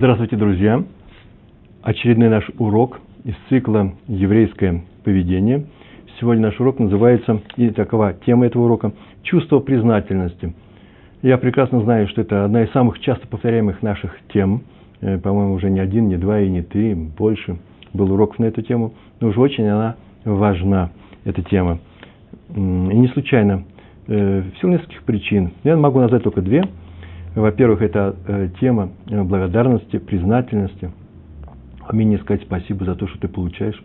Здравствуйте, друзья! Очередной наш урок из цикла «Еврейское поведение». Сегодня наш урок называется, и такова тема этого урока – «Чувство признательности». Я прекрасно знаю, что это одна из самых часто повторяемых наших тем. Э, по-моему, уже не один, не два и не три, больше был уроков на эту тему. Но уж очень она важна, эта тема. И не случайно, э, в силу нескольких причин. Я могу назвать только две – во-первых, это э, тема э, благодарности, признательности, умение сказать спасибо за то, что ты получаешь.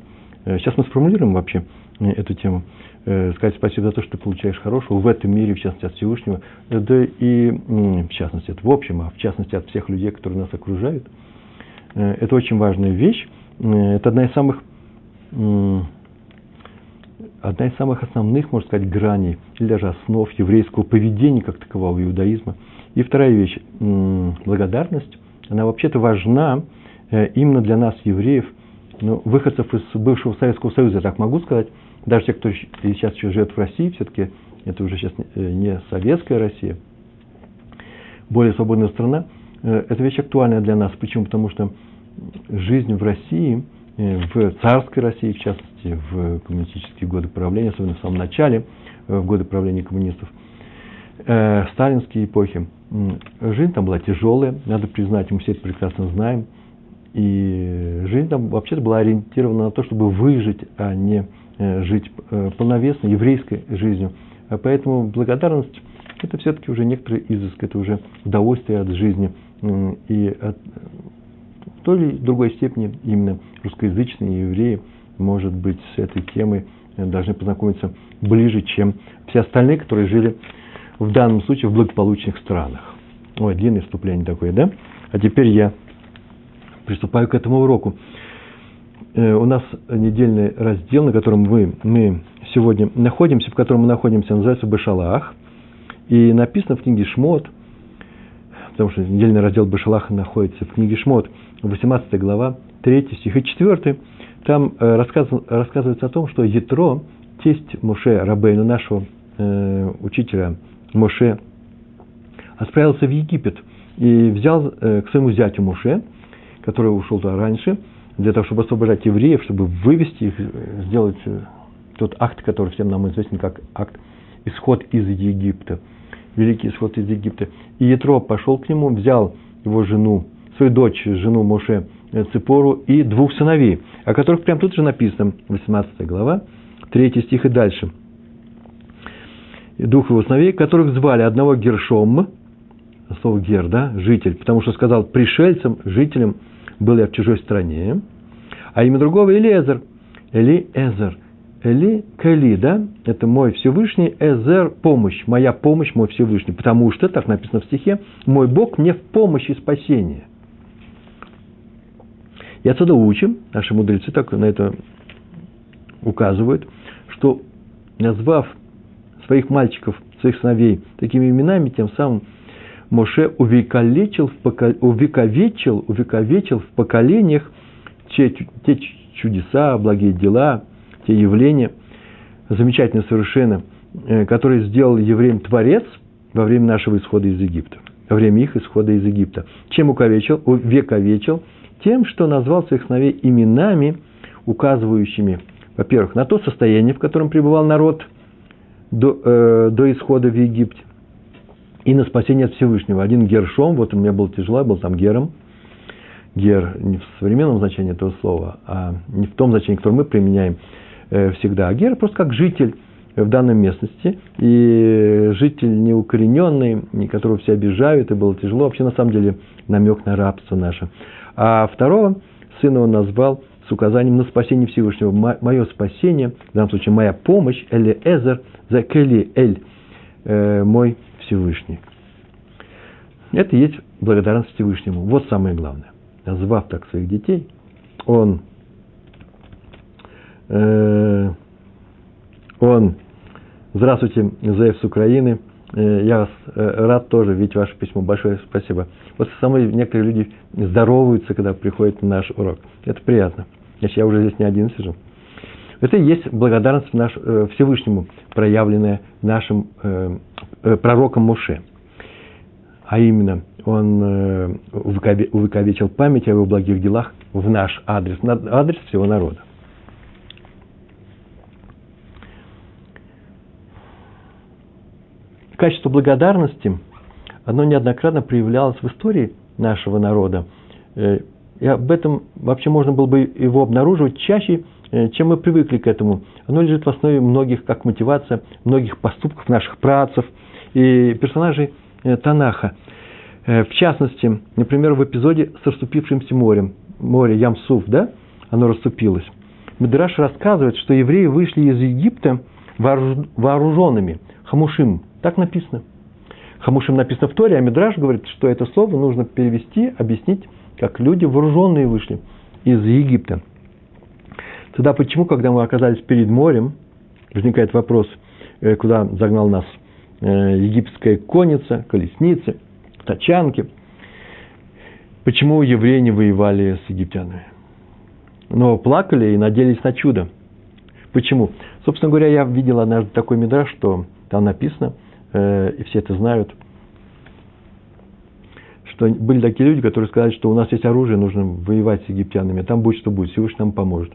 Э, сейчас мы сформулируем вообще эту тему. Сказать спасибо за то, что ты получаешь хорошего в этом мире, в частности от Всевышнего, да и в частности, это в общем, а в частности от всех людей, которые нас окружают. Это очень важная вещь. Это одна из самых одна из самых основных, можно сказать, граней или даже основ еврейского поведения как такового иудаизма – и вторая вещь, благодарность, она вообще-то важна э, именно для нас, евреев, ну, выходцев из бывшего Советского Союза, я так могу сказать, даже те, кто сейчас еще живет в России, все-таки это уже сейчас не э, советская Россия, более свободная страна, э, эта вещь актуальна для нас. Почему? Потому что жизнь в России, в царской России, в частности, в коммунистические годы правления, особенно в самом начале, в годы правления коммунистов, э, сталинские эпохи, Жизнь там была тяжелая, надо признать, мы все это прекрасно знаем. И жизнь там вообще-то была ориентирована на то, чтобы выжить, а не э, жить э, полновесной еврейской жизнью. А поэтому благодарность – это все-таки уже некоторый изыск, это уже удовольствие от жизни. И от, в той или другой степени именно русскоязычные евреи, может быть, с этой темой должны познакомиться ближе, чем все остальные, которые жили в данном случае в благополучных странах. Ой, длинное вступление такое, да? А теперь я приступаю к этому уроку. Э, у нас недельный раздел, на котором мы, мы сегодня находимся, в котором мы находимся, называется Башалах. И написано в книге Шмот, потому что недельный раздел Башалаха находится в книге Шмот, 18 глава, 3 стих и 4. Там э, рассказывается о том, что Ятро, тесть Муше Рабейну, нашего э, учителя Моше отправился в Египет и взял э, к своему зятю Моше, который ушел туда раньше, для того, чтобы освобождать евреев, чтобы вывести их, э, сделать э, тот акт, который всем нам известен как акт исход из Египта, великий исход из Египта. И Ятро пошел к нему, взял его жену, свою дочь, жену Моше Ципору и двух сыновей, о которых прямо тут же написано, 18 глава, 3 стих и дальше – двух его сыновей, которых звали. Одного Гершом, слово Гер, да, житель, потому что сказал пришельцам, жителям, был я в чужой стране, а имя другого Элиезер, Элиезер, Эли Кали, да, это мой Всевышний, Эзер – помощь, моя помощь, мой Всевышний, потому что, так написано в стихе, мой Бог мне в помощь и спасение. И отсюда учим, наши мудрецы так на это указывают, что назвав своих мальчиков, своих сыновей такими именами, тем самым Моше увековечил увековечил, увековечил в поколениях те, те чудеса, благие дела, те явления, замечательно совершенно, э, которые сделал евреям Творец во время нашего исхода из Египта, во время их исхода из Египта. Чем увековечил? Увековечил тем, что назвал своих сыновей именами, указывающими, во-первых, на то состояние, в котором пребывал народ до, э, до исхода в Египте. И на спасение от Всевышнего. Один Гершом, вот у меня было тяжело, я был там Гером. Гер не в современном значении этого слова, а не в том значении, которое мы применяем э, всегда. А Гер просто как житель в данной местности, и житель неукорененный, которого все обижают, и было тяжело. Вообще, на самом деле, намек на рабство наше. А второго сына он назвал с указанием на спасение Всевышнего. Мое спасение, в данном случае моя помощь, Эли Эзер, за Кели Эль, э, мой Всевышний. Это и есть благодарность Всевышнему. Вот самое главное. Назвав так своих детей, он, э, он, здравствуйте, Зеев с Украины, э, я вас э, рад тоже видеть ваше письмо. Большое спасибо. Вот со некоторые люди здороваются, когда приходят на наш урок. Это приятно. Значит, я уже здесь не один сижу. Это и есть благодарность наш, э, Всевышнему, проявленная нашим э, э, пророком Муше. а именно он э, увековечил память о его благих делах в наш адрес, на адрес всего народа. Качество благодарности, оно неоднократно проявлялось в истории нашего народа. Э, и об этом вообще можно было бы его обнаруживать чаще, э, чем мы привыкли к этому. Оно лежит в основе многих, как мотивация, многих поступков наших працев и персонажей э, Танаха. В частности, например, в эпизоде с расступившимся морем, море Ямсуф, да, оно расступилось. Медраш рассказывает, что евреи вышли из Египта вооруженными, хамушим, так написано. Хамушим написано в Торе, а Мидраш говорит, что это слово нужно перевести, объяснить, как люди вооруженные вышли из Египта. Тогда почему, когда мы оказались перед морем, возникает вопрос, э, куда загнал нас э, египетская конница, колесницы, тачанки, почему евреи не воевали с египтянами? Но плакали и надеялись на чудо. Почему? Собственно говоря, я видел однажды такой мидраж, что там написано, Э, и все это знают, что были такие люди, которые сказали, что у нас есть оружие, нужно воевать с египтянами, там будет что будет, Всевышний нам поможет.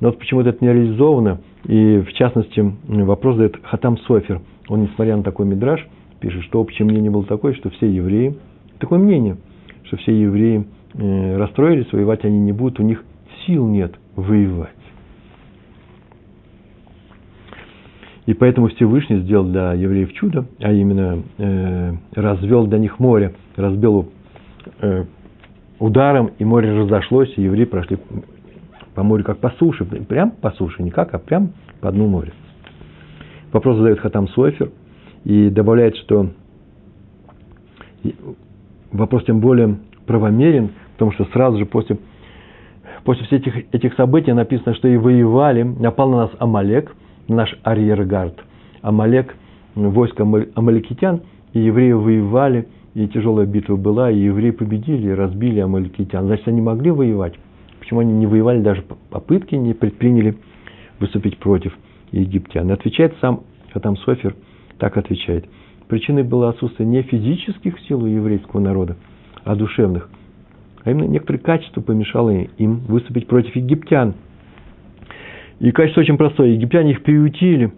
Но вот почему-то это не реализовано, и в частности вопрос задает Хатам Софер. Он, несмотря на такой мидраж, пишет, что общее мнение было такое, что все евреи, такое мнение, что все евреи э, расстроились, воевать они не будут, у них сил нет воевать. И поэтому Всевышний сделал для евреев чудо, а именно э, развел для них море, разбил э, ударом, и море разошлось, и евреи прошли по морю как по суше, прям по суше, не как, а прям по дну моря. Вопрос задает Хатам Суэфер и добавляет, что вопрос тем более правомерен, потому что сразу же после, после всех этих, этих событий написано, что и воевали, напал на нас Амалек – наш арьергард. Амалек, войско амаликитян, и евреи воевали, и тяжелая битва была, и евреи победили, и разбили амаликитян. Значит, они могли воевать. Почему они не воевали, даже попытки не предприняли выступить против египтян? И отвечает сам Хатам Софер, так отвечает. Причиной было отсутствие не физических сил у еврейского народа, а душевных. А именно некоторые качества помешало им выступить против египтян – и качество очень простое. Египтяне их приютили,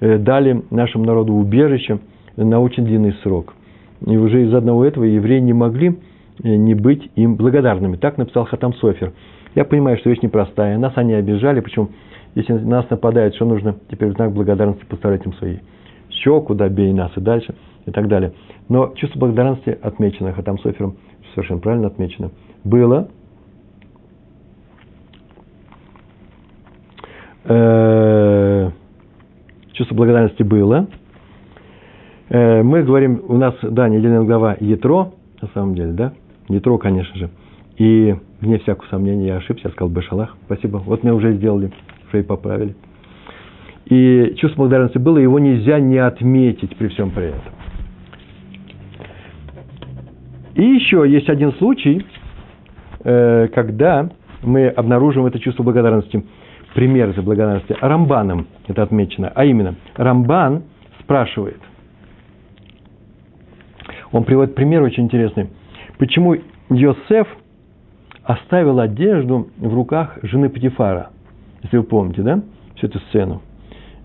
э, дали нашему народу убежище на очень длинный срок. И уже из одного этого евреи не могли э, не быть им благодарными. Так написал Хатам Софер. Я понимаю, что вещь непростая. Нас они обижали, причем если нас нападают, что нужно теперь в знак благодарности поставлять им свои щеку, да, бей нас и дальше, и так далее. Но чувство благодарности отмечено Хатам Софером, совершенно правильно отмечено, было Э, чувство благодарности было. Э, мы говорим, у нас, да, недельная глава Етро, на самом деле, да, Етро, конечно же. И вне всякого сомнения я ошибся, я сказал Бешалах. Спасибо. Вот мы уже сделали, уже и поправили. И чувство благодарности было, его нельзя не отметить при всем при этом. И еще есть один случай, э, когда мы обнаруживаем это чувство благодарности – пример этой благодарности Рамбаном, это отмечено. А именно, Рамбан спрашивает, он приводит пример очень интересный, почему Йосеф оставил одежду в руках жены Патифара, если вы помните, да, всю эту сцену.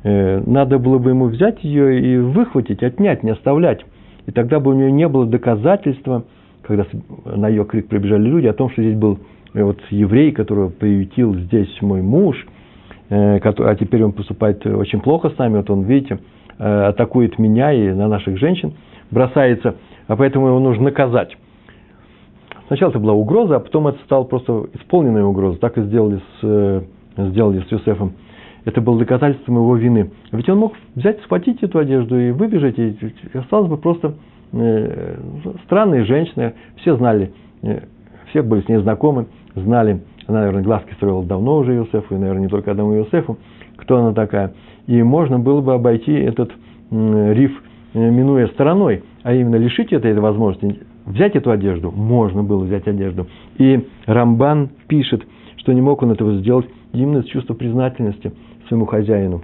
Э, надо было бы ему взять ее и выхватить, отнять, не оставлять. И тогда бы у нее не было доказательства, когда на ее крик прибежали люди, о том, что здесь был вот еврей, которого приютил здесь мой муж, Э, а теперь он поступает очень плохо с нами, вот он, видите, э, атакует меня и на наших женщин, бросается, а поэтому его нужно наказать. Сначала это была угроза, а потом это стало просто исполненная угроза. Так и сделали с, э, сделали с Юсефом. Это было доказательством его вины. Ведь он мог взять, схватить эту одежду и выбежать, и осталось бы просто странные женщины. Все знали, все были с ней знакомы, знали, она, наверное, глазки строила давно уже Иосифу, и, наверное, не только одному Иосифу, кто она такая. И можно было бы обойти этот риф, э, минуя стороной, а именно лишить это этой возможности, взять эту одежду, можно было взять одежду. И Рамбан пишет, что не мог он этого сделать именно с чувства признательности своему хозяину.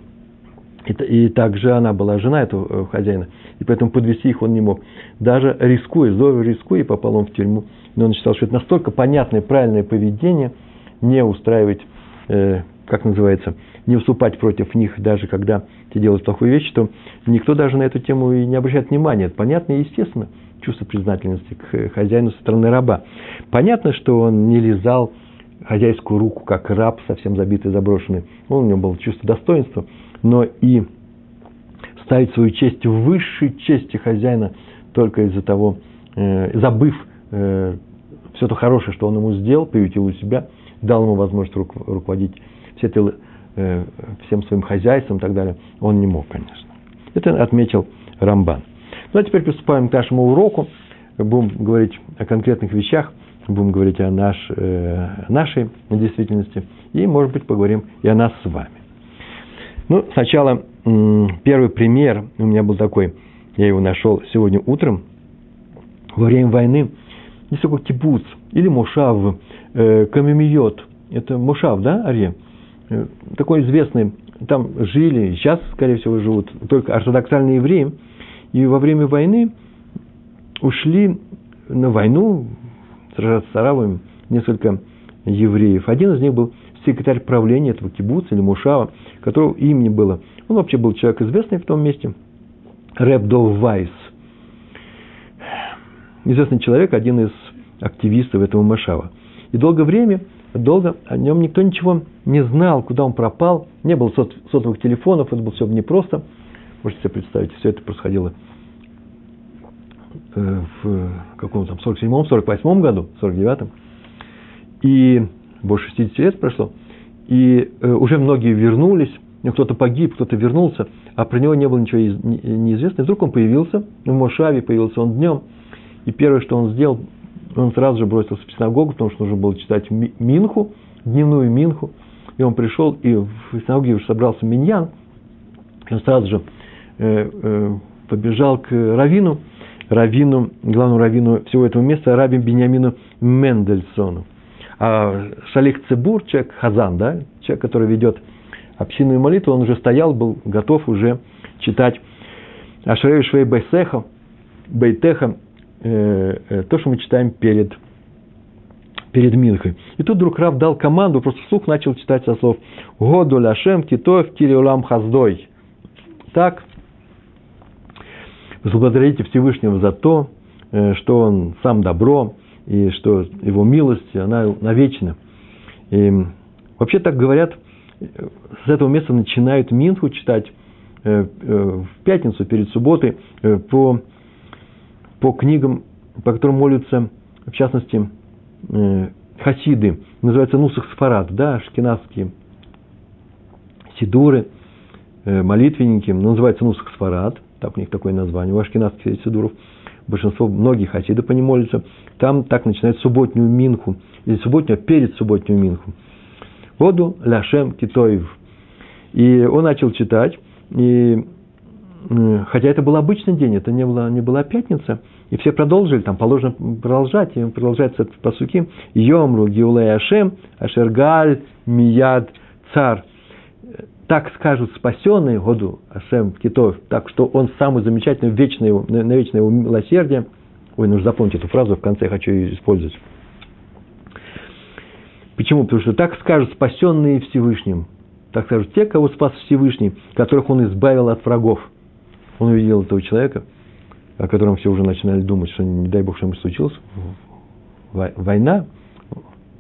И, и также она была жена этого э, хозяина, и поэтому подвести их он не мог. Даже рискуя, здорово рискуя, попал он в тюрьму. Но он считал, что это настолько понятное, правильное поведение, не устраивать, э, как называется, не уступать против них, даже когда те делают плохую вещь, что никто даже на эту тему и не обращает внимания. Это понятно и естественно, чувство признательности к хозяину со стороны раба. Понятно, что он не лизал хозяйскую руку, как раб, совсем забитый, заброшенный. Он, у него было чувство достоинства, но и ставить свою честь в высшей чести хозяина только из-за того, э, забыв э, все то хорошее, что он ему сделал, приютил у себя, дал ему возможность руководить все это, э, всем своим хозяйством и так далее, он не мог, конечно. Это отметил Рамбан. Ну, а теперь приступаем к нашему уроку. Будем говорить о конкретных вещах, будем говорить о наш, э, нашей действительности, и, может быть, поговорим и о нас с вами. Ну, сначала первый пример у меня был такой, я его нашел сегодня утром, во время войны, есть такой кибуц или мушав, э, камемиот, это мушав, да, Арье? Э, такой известный, там жили, сейчас, скорее всего, живут только ортодоксальные евреи, и во время войны ушли на войну сражаться с арабами несколько евреев. Один из них был секретарь правления этого кибуца или мушава, которого имени было. Он вообще был человек известный в том месте. Рэб Вайс. Известный человек, один из активистов этого Машава. И долгое время, долго о нем никто ничего не знал, куда он пропал. Не было сот, сотовых телефонов, это было все непросто. Можете себе представить, все это происходило э, в каком там 47-м, 48-м году, 49-м. И больше 60 лет прошло. И э, уже многие вернулись, ну, кто-то погиб, кто-то вернулся, а про него не было ничего неизвестно. И вдруг он появился, в Мошаве появился он днем, и первое, что он сделал, он сразу же бросился в синагогу, потому что нужно было читать Минху, дневную Минху, и он пришел, и в синагоге уже собрался Миньян, и он сразу же э, э, побежал к Равину, Равину, главному раввину всего этого места, Раби Бениамину Мендельсону. А Шалих Цебур, человек Хазан, да, человек, который ведет общинную молитву, он уже стоял, был готов уже читать Ашрею Швей Бейсеха, Бейтеха, э, э, то, что мы читаем перед, перед Минхой. И тут вдруг Рав дал команду, просто вслух начал читать со слов «Году ляшем китоев кириулам хаздой». Так, возблагодарите Всевышнего за то, э, что Он сам добро, и что Его милость, она навечна. И вообще так говорят – с этого места начинают Минху читать в пятницу перед субботой по, по книгам, по которым молятся, в частности, хасиды, называется Нусах Сфарад, да, ашкенадские сидуры, молитвенники, называется Нусах Сфарад, так у них такое название, у ашкенадских сидуров, большинство, многие хасиды по ним молятся, там так начинают субботнюю минху, или субботнюю, перед субботнюю минху. Воду ляшем китоев. И он начал читать, и хотя это был обычный день, это не была, не была пятница, и все продолжили, там положено продолжать, и продолжается это в посуке, Йомру, Геулей Ашем, Ашергаль, Мияд, Цар. Так скажут спасенные году Ашем Китов, так что он самый замечательный, вечное, на вечное его милосердие. Ой, нужно запомнить эту фразу, в конце хочу ее использовать. Почему? Потому что так скажут спасенные Всевышним. Так скажут те, кого спас Всевышний, которых он избавил от врагов. Он увидел этого человека, о котором все уже начинали думать, что не дай Бог, что ему случилось. Война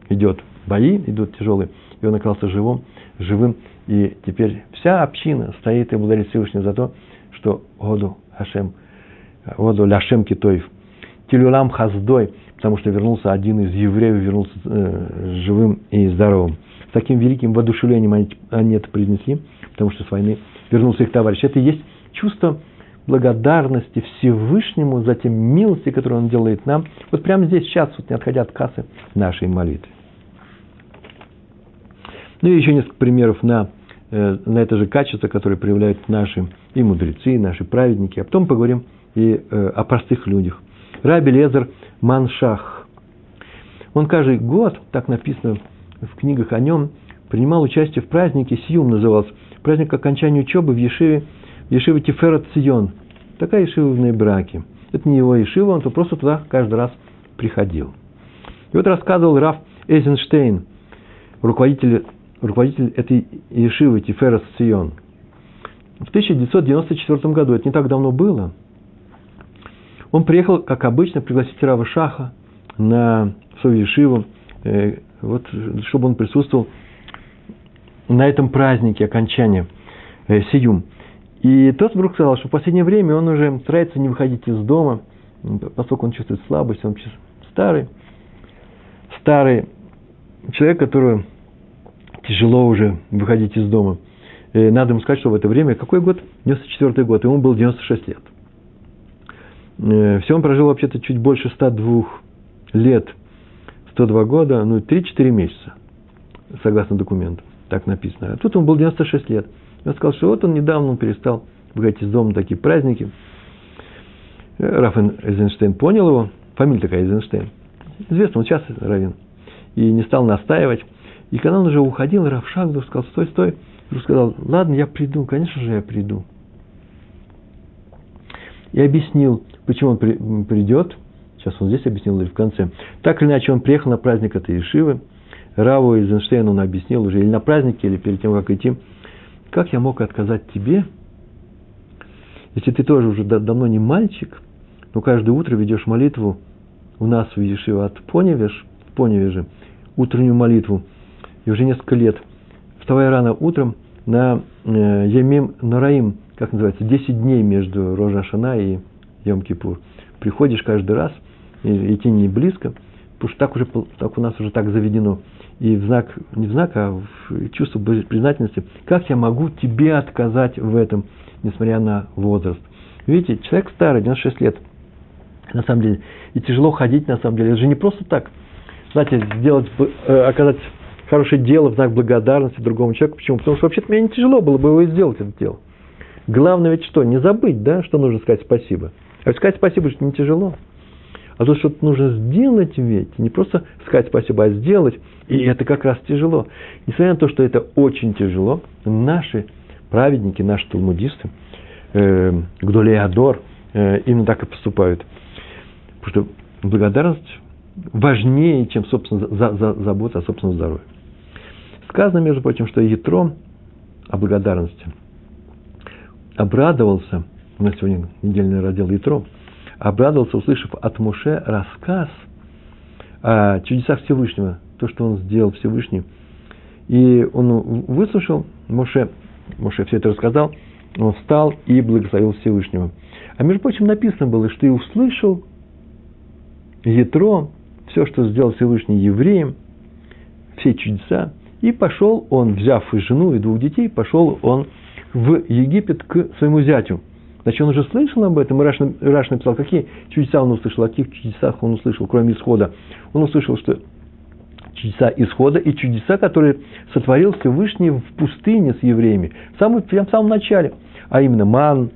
идет, бои идут тяжелые, и он оказался живым, живым. И теперь вся община стоит и благодарит Всевышнего за то, что Оду Хашем, Оду Ляшем Китоев, Тилюлам Хаздой, потому что вернулся один из евреев, вернулся э, живым и здоровым. С таким великим воодушевлением они, они это произнесли, потому что с войны вернулся их товарищ. Это и есть чувство благодарности Всевышнему за те милости, которые Он делает нам, вот прямо здесь, сейчас, вот не отходя от кассы нашей молитвы. Ну и еще несколько примеров на, э, на это же качество, которое проявляют наши и мудрецы, и наши праведники. А потом поговорим и э, о простых людях. Раби Лезер Маншах. Он каждый год, так написано в книгах о нем, принимал участие в празднике, Сиюм назывался, праздник окончания учебы в Ешиве, в Ешиве Тиферат Цион. Такая ешивные браки. Это не его Ешива, он то просто туда каждый раз приходил. И вот рассказывал Раф Эйзенштейн, руководитель, руководитель этой Ешивы Тиферат Цион. В 1994 году, это не так давно было, он приехал, как обычно, пригласить Рава Шаха на свою Ешиву, э, вот, чтобы он присутствовал на этом празднике окончания э, Сиюм. И тот вдруг сказал, что в последнее время он уже старается не выходить из дома, поскольку он чувствует слабость, он старый, старый человек, которому тяжело уже выходить из дома. И надо ему сказать, что в это время, какой год? 94 год, ему было 96 лет. Э, Все он прожил вообще-то чуть больше 102 лет, 102 года, ну 3-4 месяца, согласно документам так написано. А тут он был 96 лет. Он сказал, что вот он недавно перестал выходить из дома такие праздники. Рафен Эйзенштейн понял его, фамилия такая Эйзенштейн. Известно, он сейчас равен. И не стал настаивать. И когда он уже уходил, Раф Шагдов сказал, стой, стой. И сказал, ладно, я приду, конечно же, я приду. И объяснил, почему он придет. Сейчас он здесь объяснил или в конце. Так или иначе, он приехал на праздник этой Ешивы. Раву Эйзенштейну он объяснил уже или на празднике, или перед тем, как идти, как я мог отказать тебе, если ты тоже уже давно не мальчик, но каждое утро ведешь молитву у нас в Ешиве от Поневеж, в утреннюю молитву, и уже несколько лет, вставая рано утром на э, Емим Нараим, как называется, 10 дней между Рожа Шана и Йом-Кипур. Приходишь каждый раз, и идти не близко, потому что так, уже, так у нас уже так заведено и в знак, не в знак, а в чувство признательности, как я могу тебе отказать в этом, несмотря на возраст. Видите, человек старый, 96 лет, на самом деле, и тяжело ходить, на самом деле, это же не просто так. Знаете, сделать, э, оказать хорошее дело в знак благодарности другому человеку. Почему? Потому что вообще-то мне не тяжело было бы его сделать, это дело. Главное ведь что? Не забыть, да, что нужно сказать спасибо. А сказать спасибо, что не тяжело. А то что-то нужно сделать ведь, не просто сказать спасибо, а сделать. И это как раз тяжело. Несмотря на то, что это очень тяжело, наши праведники, наши талмудисты, э, Гдулей Адор, э, именно так и поступают. Потому что благодарность важнее, чем собственно, за, за, забота о собственном здоровье. Сказано, между прочим, что Ятро о благодарности обрадовался, у нас сегодня недельный раздел Ятро – обрадовался, услышав от Муше рассказ о чудесах Всевышнего, то, что он сделал Всевышний. И он выслушал, Муше, Муше все это рассказал, он встал и благословил Всевышнего. А между прочим, написано было, что и услышал Ятро, все, что сделал Всевышний евреям, все чудеса, и пошел он, взяв и жену, и двух детей, пошел он в Египет к своему зятю – Значит, он уже слышал об этом, и Раш, Раш написал, какие чудеса он услышал, о каких чудесах он услышал, кроме исхода. Он услышал, что чудеса исхода и чудеса, которые сотворил Всевышний в пустыне с евреями, в самом, в самом начале, а именно ман,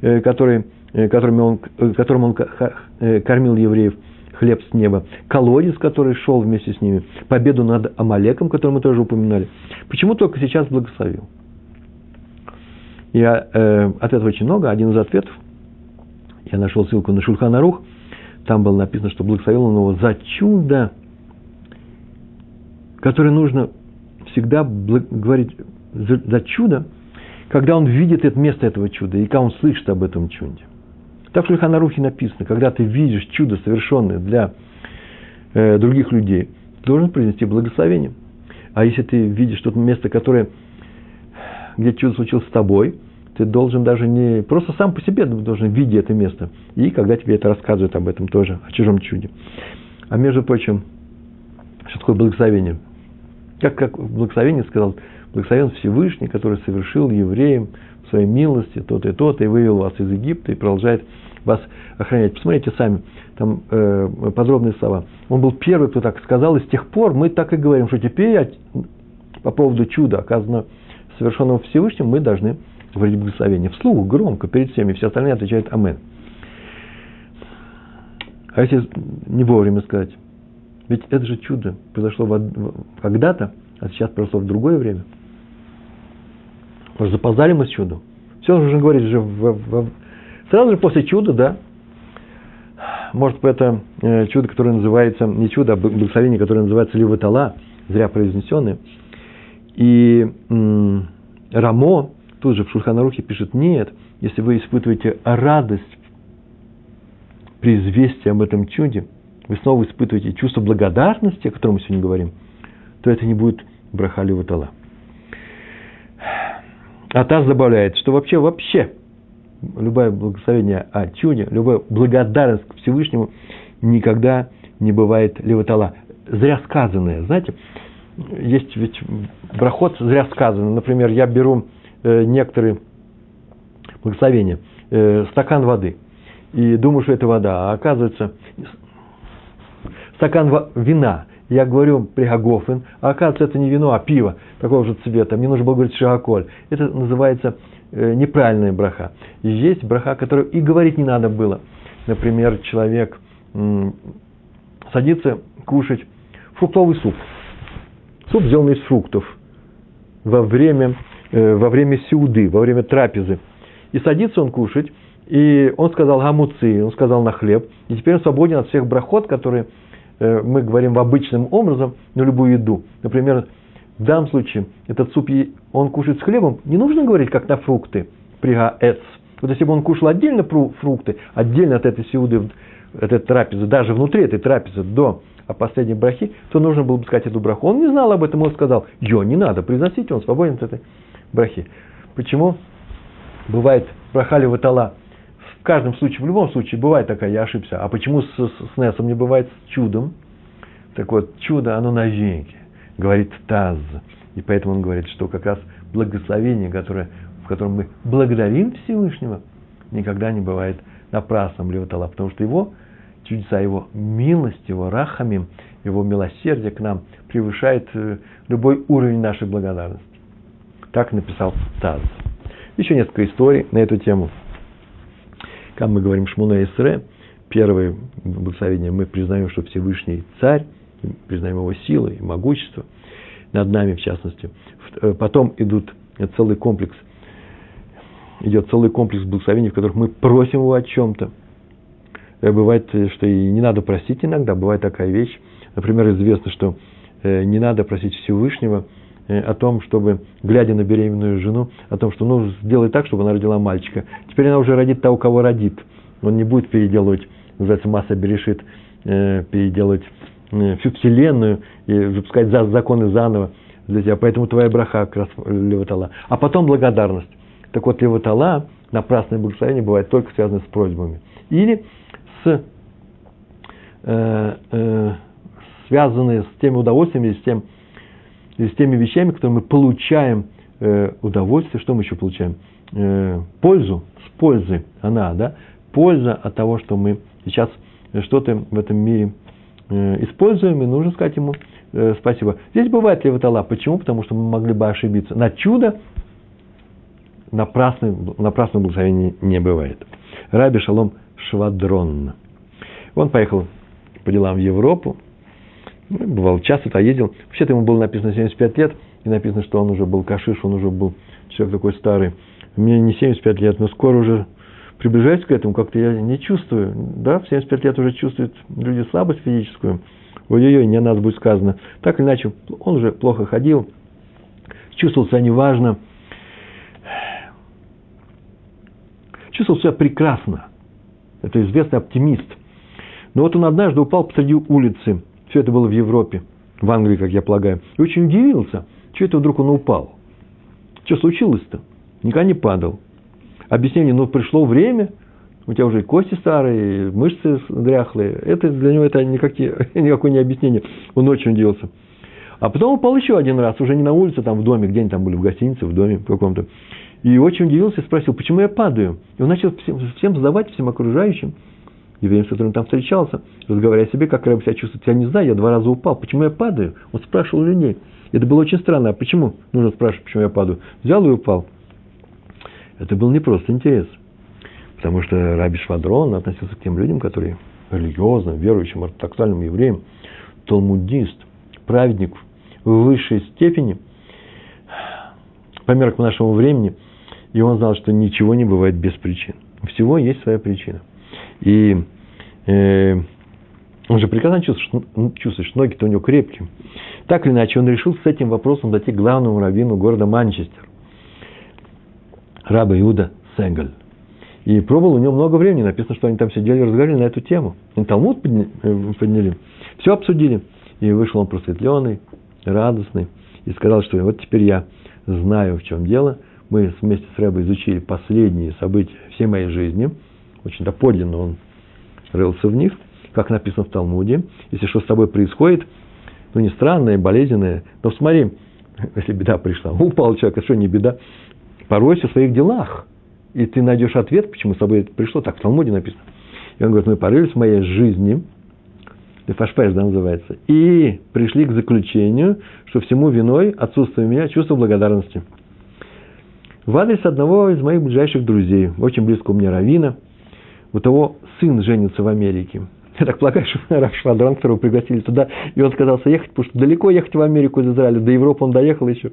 э, который, э, которым, он, э, которым он кормил евреев, хлеб с неба, колодец, который шел вместе с ними, победу над Амалеком, который мы тоже упоминали. Почему только сейчас благословил? Я, э, ответов очень много. Один из ответов, я нашел ссылку на Шульхан Рух, там было написано, что благословил он его за чудо, которое нужно всегда говорить за, за чудо, когда он видит это место этого чуда, и когда он слышит об этом чуде. Так в Шульханарухе написано, когда ты видишь чудо, совершенное для э, других людей, ты должен принести благословение. А если ты видишь что-то место, которое где чудо случилось с тобой, ты должен даже не просто сам по себе должен видеть это место. И когда тебе это рассказывают об этом тоже, о чужом чуде. А между прочим, что такое благословение? Как, как благословение сказал, благословен Всевышний, который совершил евреям в своей милости то-то и то-то, и вывел вас из Египта, и продолжает вас охранять. Посмотрите сами, там э, подробные слова. Он был первый, кто так сказал, и с тех пор мы так и говорим, что теперь по поводу чуда, оказано совершенного Всевышним, мы должны говорить благословение. Вслух, громко, перед всеми, все остальные отвечают Амен. А если не вовремя сказать? Ведь это же чудо произошло когда-то, а сейчас произошло в другое время. Может, запоздали мы с чудом? Все нужно говорить же в, в, сразу же после чуда, да? Может, это э, чудо, которое называется, не чудо, а благословение, которое называется Ливатала, зря произнесенное. И м, Рамо, тут же в Шульханарухе пишет, нет, если вы испытываете радость при известии об этом чуде, вы снова испытываете чувство благодарности, о котором мы сегодня говорим, то это не будет браха Ливатала. А Таз добавляет, что вообще, вообще, любое благословение о чуде, любая благодарность к Всевышнему никогда не бывает левотала. Зря сказанное, знаете, есть ведь брахот зря сказано. Например, я беру некоторые благословения, э, стакан воды, и думаю, что это вода, а оказывается стакан вина. Я говорю пригагофен, а оказывается это не вино, а пиво такого же цвета. Мне нужно было говорить шагаколь. Это называется э, неправильная браха. Есть браха, которую и говорить не надо было. Например, человек садится кушать фруктовый суп. Суп, сделанный из фруктов во время, э, во время сеуды, во время трапезы. И садится он кушать, и он сказал гамуцы, он сказал на хлеб, и теперь он свободен от всех брахот, которые э, мы говорим в обычным образом на любую еду. Например, в данном случае этот суп он кушает с хлебом, не нужно говорить как на фрукты, пригаэц. Вот если бы он кушал отдельно фрукты, отдельно от этой сеуды, от этой трапезы, даже внутри этой трапезы, до а последней брахи, то нужно было бы сказать эту браху. Он не знал об этом, он сказал, ее не надо произносить, он свободен от этой брахи. Почему? Бывает браха ватала. В каждом случае, в любом случае, бывает такая, я ошибся. А почему с, с, с Несом не бывает с чудом? Так вот, чудо, оно навеки, говорит Таз. И поэтому он говорит, что как раз благословение, которое, в котором мы благодарим Всевышнего, никогда не бывает напрасным левотала, потому что его чудеса, его милость, его рахами, его милосердие к нам превышает э, любой уровень нашей благодарности. Так написал Таз. Еще несколько историй на эту тему. Когда мы говорим Шмуна Исре, первое благословение, мы признаем, что Всевышний царь, признаем его силы и могущество над нами, в частности. Э, потом идут целый комплекс, идет целый комплекс благословений, в которых мы просим его о чем-то. Э, бывает, э, что и не надо просить иногда, бывает такая вещь. Например, известно, что не надо просить Всевышнего о том, чтобы, глядя на беременную жену, о том, что ну, сделай так, чтобы она родила мальчика. Теперь она уже родит того, кого родит. Он не будет переделывать, называется масса берешит, переделывать всю вселенную и выпускать законы заново для тебя. Поэтому твоя браха как раз левотала. А потом благодарность. Так вот, левотала, напрасное благословение бывает только связано с просьбами. Или с, э, э, связанные с теми удовольствиями, с, тем, с теми вещами, которые мы получаем э, удовольствие. Что мы еще получаем? Э, пользу, с пользы она, да? Польза от того, что мы сейчас что-то в этом мире Э, используем, и нужно сказать ему э, спасибо. Здесь бывает левотала. Почему? Потому что мы могли бы ошибиться. На чудо напрасного, напрасного благословения не бывает. Раби Шалом Швадрон. Он поехал по делам в Европу. Ну, бывал часто-то ездил. Вообще-то ему было написано 75 лет. И написано, что он уже был кашиш, он уже был человек такой старый. Мне не 75 лет, но скоро уже приближаюсь к этому, как-то я не чувствую. Да, в 75 лет уже чувствуют люди слабость физическую. Ой-ой-ой, не надо будет сказано. Так или иначе, он уже плохо ходил, чувствовал себя неважно, чувствовал себя прекрасно. Это известный оптимист. Но вот он однажды упал посреди улицы. Все это было в Европе, в Англии, как я полагаю. И очень удивился, что это вдруг он упал. Что случилось-то? Никогда не падал объяснение, но пришло время, у тебя уже кости старые, мышцы дряхлые. Это для него это никакие, никакое не объяснение. Он очень удивился. А потом упал еще один раз, уже не на улице, там в доме, где они там были, в гостинице, в доме каком-то. И очень удивился и спросил, почему я падаю? И он начал всем, всем задавать, всем окружающим, евреям, с которым там встречался, разговаривая себе, как я себя чувствую. Я не знаю, я два раза упал. Почему я падаю? Он спрашивал людей. Это было очень странно. А почему? Нужно спрашивать, почему я падаю. Взял и упал. Это был не просто интерес. Потому что Раби Швадрон относился к тем людям, которые религиозным, верующим, ортодоксальным евреям, талмудист, праведник в высшей степени, по меркам нашего времени, и он знал, что ничего не бывает без причин. Всего есть своя причина. И э, он же прекрасно чувствует, что, чувствует, что ноги-то у него крепкие. Так или иначе, он решил с этим вопросом дойти к главному раввину города Манчестер, раба Иуда Сенгаль. И пробовал у него много времени. Написано, что они там сидели и разговаривали на эту тему. Они Талмуд э, подняли. Все обсудили. И вышел он просветленный, радостный. И сказал, что вот теперь я знаю, в чем дело. Мы вместе с Рэбой изучили последние события всей моей жизни. Очень доподлинно он рылся в них, как написано в Талмуде. Если что с тобой происходит, ну не странное, болезненное, но смотри, если беда пришла, упал человек, а что не беда, поройся в своих делах – и ты найдешь ответ, почему с тобой это пришло, так в Талмуде написано. И он говорит, мы порылись в моей жизни, Фашпеш, да, называется, и пришли к заключению, что всему виной отсутствие меня чувства благодарности. В адрес одного из моих ближайших друзей, очень близкого мне Равина, у того сын женится в Америке. Я так полагаю, что Раф которого пригласили туда, и он сказался ехать, потому что далеко ехать в Америку из Израиля, до Европы он доехал еще,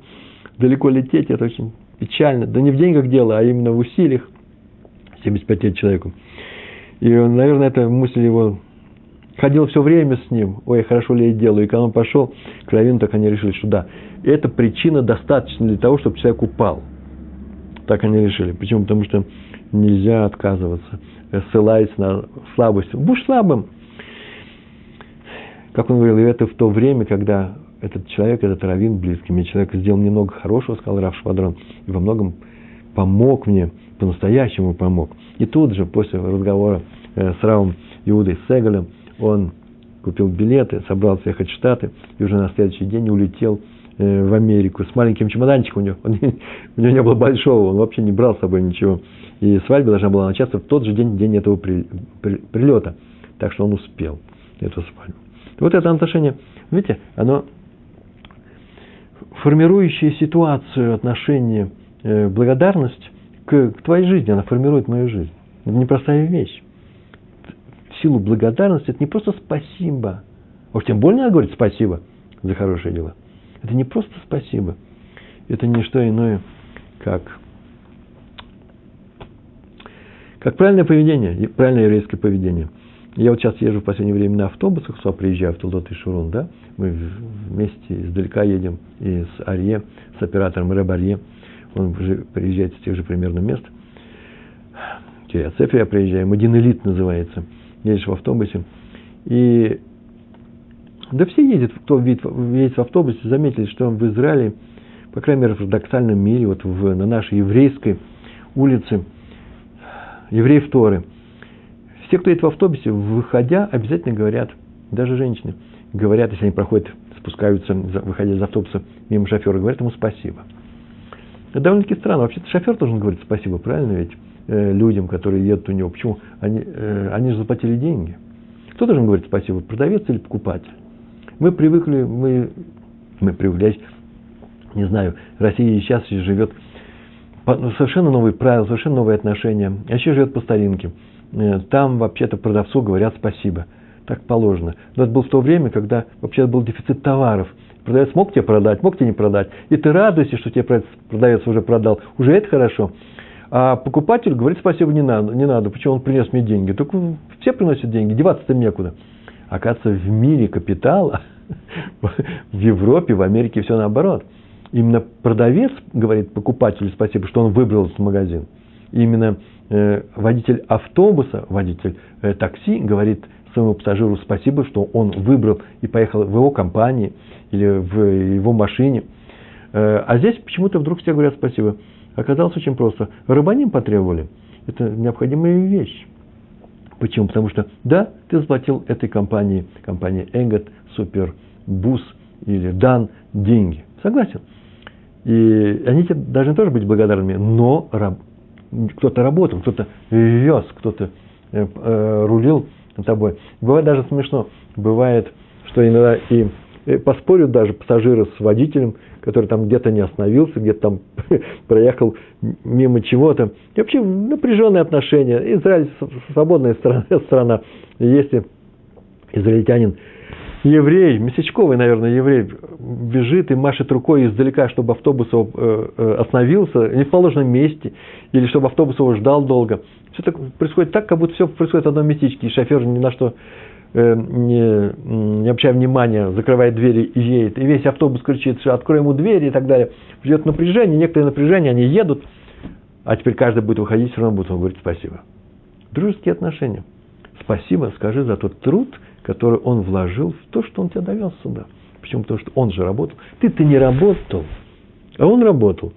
далеко лететь, это очень печально. Да не в деньгах дело, а именно в усилиях. 75 лет человеку. И, наверное, эта мысль его ходил все время с ним. Ой, хорошо ли я делаю. И когда он пошел к Равину, так они решили, что да, эта причина достаточно для того, чтобы человек упал. Так они решили. Почему? Потому что нельзя отказываться, ссылаясь на слабость. Будь слабым. Как он говорил, и это в то время, когда этот человек, этот раввин близкий мне человек сделал немного хорошего, сказал Раф Швадрон, и во многом помог мне, по-настоящему помог. И тут же, после разговора э, с Равом Иудой Сегалем, он купил билеты, собрался ехать в Штаты, и уже на следующий день улетел в Америку с маленьким чемоданчиком у него. У него не было большого, он вообще не брал с собой ничего. И свадьба должна была начаться в тот же день, день этого при, при, прилета. Так что он успел эту свадьбу. Вот это отношение, видите, оно формирующая ситуацию, отношение, э, благодарность к, к твоей жизни, она формирует мою жизнь. Это непростая вещь. В силу благодарности это не просто спасибо. Уж тем более надо говорить спасибо за хорошие дела. Это не просто спасибо. Это не что иное, как, как правильное поведение, правильное еврейское поведение – я вот сейчас езжу в последнее время на автобусах, сюда приезжаю в Тулдот и Шурун, да, мы вместе издалека едем и с Арье, с оператором Рэб Арье, он приезжает с тех же примерно мест. Кириацефе я приезжаю, Мадин Элит называется, едешь в автобусе, и да все ездят, кто едет, в автобусе, заметили, что в Израиле, по крайней мере, в ортодоксальном мире, вот в, на нашей еврейской улице, евреев Торы – все, кто едет в автобусе, выходя, обязательно говорят, даже женщины, говорят, если они проходят, спускаются, выходя из автобуса мимо шофера, говорят ему спасибо. Это довольно-таки странно. Вообще-то шофер должен говорить спасибо, правильно ведь? Э, людям, которые едут у него. Почему? Они, э, они же заплатили деньги. Кто должен говорить спасибо? Продавец или покупатель? Мы привыкли, мы, мы привыкли, не знаю, Россия сейчас живет ну, совершенно новые правила, совершенно новые отношения. А еще живет по старинке. Э, там вообще-то продавцу говорят спасибо. Так положено. Но это было в то время, когда вообще был дефицит товаров. Продавец мог тебе продать, мог тебе не продать. И ты радуешься, что тебе продавец уже продал. Уже это хорошо. А покупатель говорит, спасибо, не надо. Не надо. Почему он принес мне деньги? Только все приносят деньги, деваться-то некуда. Оказывается, в мире капитала, в Европе, в Америке все наоборот. Именно продавец говорит покупателю спасибо, что он выбрал этот магазин. Именно Э, водитель автобуса, водитель э, такси говорит своему пассажиру спасибо, что он выбрал и поехал в его компании или в его машине. Э, а здесь почему-то вдруг все говорят спасибо. Оказалось очень просто. Рыбаним потребовали. Это необходимая вещь. Почему? Потому что, да, ты заплатил этой компании, компании Энгет, Супербус или Дан деньги. Согласен. И они тебе должны тоже быть благодарными, но кто-то работал, кто-то вез, кто-то э, э, рулил тобой. Бывает даже смешно. Бывает, что иногда и э, поспорят даже пассажиры с водителем, который там где-то не остановился, где-то там проехал мимо чего-то. И вообще напряженные отношения. Израиль свободная страна. страна. Если израильтянин еврей, местечковый, наверное, еврей, бежит и машет рукой издалека, чтобы автобус э, э, остановился не в положенном месте, или чтобы автобус его ждал долго. Все так, происходит так, как будто все происходит в одном местечке, и шофер ни на что не, не обращая внимания, закрывает двери и едет. И весь автобус кричит, что открой ему двери и так далее. Идет напряжение, некоторые напряжения, они едут, а теперь каждый будет выходить, все равно будет говорить спасибо. Дружеские отношения. Спасибо, скажи за тот труд, который он вложил в то, что он тебя довел сюда. Почему? Потому что он же работал. Ты-то не работал, а он работал.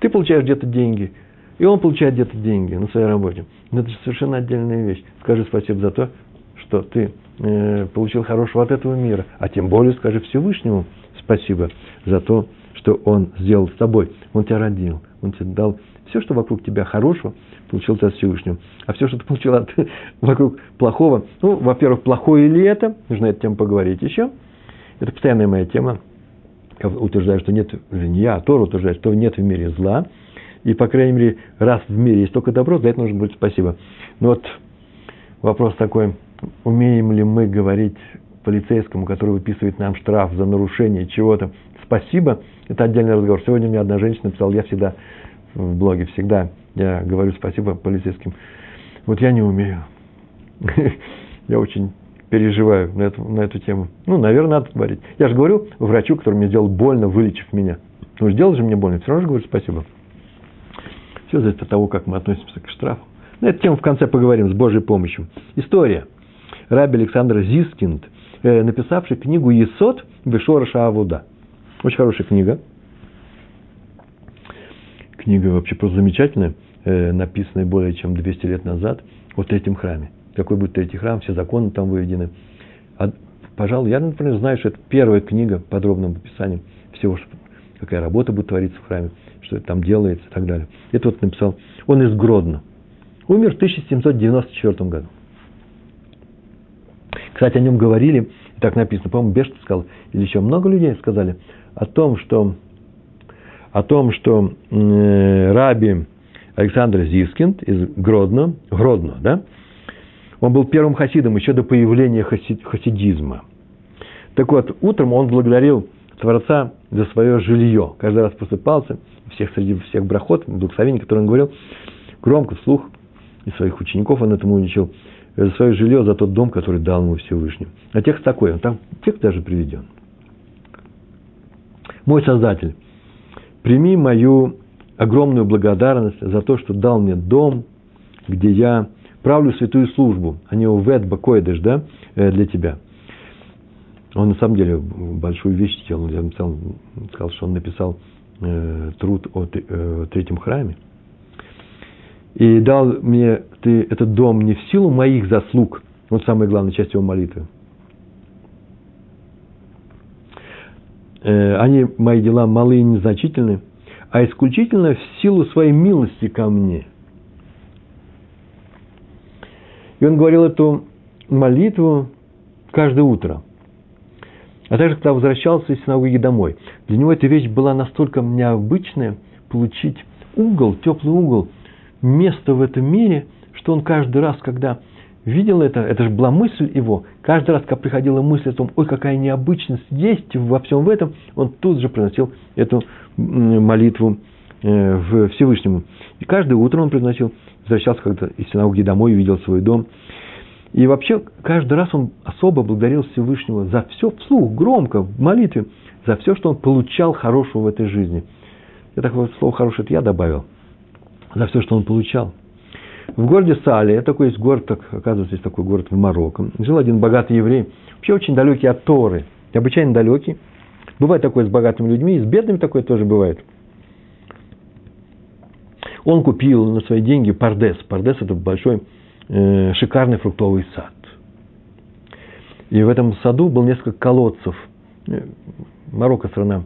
Ты получаешь где-то деньги, и он получает где-то деньги на своей работе. Но это же совершенно отдельная вещь. Скажи спасибо за то, что ты э, получил хорошего от этого мира. А тем более скажи Всевышнему спасибо за то, что он сделал с тобой. Он тебя родил, он тебе дал все, что вокруг тебя хорошего, получил ты от Всевышнего. А все, что ты получил от, вокруг плохого, ну, во-первых, плохое ли это, нужно эту тему поговорить еще. Это постоянная моя тема. Я утверждаю, что нет, не я, а Тор утверждает, что нет в мире зла. И, по крайней мере, раз в мире есть только добро, за это нужно быть спасибо. Но вот вопрос такой, умеем ли мы говорить полицейскому, который выписывает нам штраф за нарушение чего-то, спасибо, это отдельный разговор. Сегодня мне одна женщина написала, я всегда в блоге, всегда я говорю спасибо полицейским. Вот я не умею. Я очень переживаю на эту, на эту тему. Ну, наверное, надо говорить. Я же говорю врачу, который мне сделал больно, вылечив меня. Ну, сделал же мне больно, все равно же говорю спасибо. Все зависит от того, как мы относимся к штрафу. На эту тему в конце поговорим с Божьей помощью. История. Раби Александр Зискинд, э, написавший книгу «Есот Бешора Шаавуда». Очень хорошая книга. Книга вообще просто замечательная, э, написанная более чем 200 лет назад о третьем храме. Какой будет третий храм, все законы там выведены. А, пожалуй, я, например, знаю, что это первая книга подробным описанием всего, какая работа будет твориться в храме, что там делается и так далее. Это вот написал. Он из Гродно. Умер в 1794 году. Кстати, о нем говорили, так написано, по-моему, Бешт сказал, или еще много людей сказали о том, что, о том, что э, раби Александр Зискинд из Гродно, Гродно, да, он был первым хасидом еще до появления хасидизма. Так вот, утром он благодарил Творца за свое жилье. Каждый раз просыпался, всех среди всех брахот, благословений, которые он говорил, громко, вслух, и своих учеников он этому учил, за свое жилье, за тот дом, который дал ему Всевышний. А текст такой, там текст даже приведен. Мой Создатель, прими мою огромную благодарность за то, что дал мне дом, где я правлю святую службу, а не увет бакоидыш, да, э, для тебя. Он на самом деле большую вещь сделал. Я написал, сказал, что он написал э, труд о э, третьем храме. И дал мне ты этот дом не в силу моих заслуг, вот самая главная часть его молитвы. Э, они, мои дела, малые и незначительны, а исключительно в силу своей милости ко мне – и он говорил эту молитву каждое утро. А также, когда возвращался из синагоги домой. Для него эта вещь была настолько необычная, получить угол, теплый угол, место в этом мире, что он каждый раз, когда видел это, это же была мысль его, каждый раз, когда приходила мысль о том, ой, какая необычность есть во всем этом, он тут же приносил эту молитву э, в Всевышнему. И каждое утро он приносил возвращался когда из синагоги домой, увидел свой дом. И вообще, каждый раз он особо благодарил Всевышнего за все, вслух, громко, в молитве, за все, что он получал хорошего в этой жизни. Я такое слово хорошее я добавил. За все, что он получал. В городе Сале, такой есть город, так, оказывается, есть такой город в Марокко, жил один богатый еврей, вообще очень далекий от Торы, необычайно далекий. Бывает такое с богатыми людьми, и с бедными такое тоже бывает – он купил на свои деньги Пардес. Пардес – это большой, э, шикарный фруктовый сад. И в этом саду был несколько колодцев. Э, Марокко страна,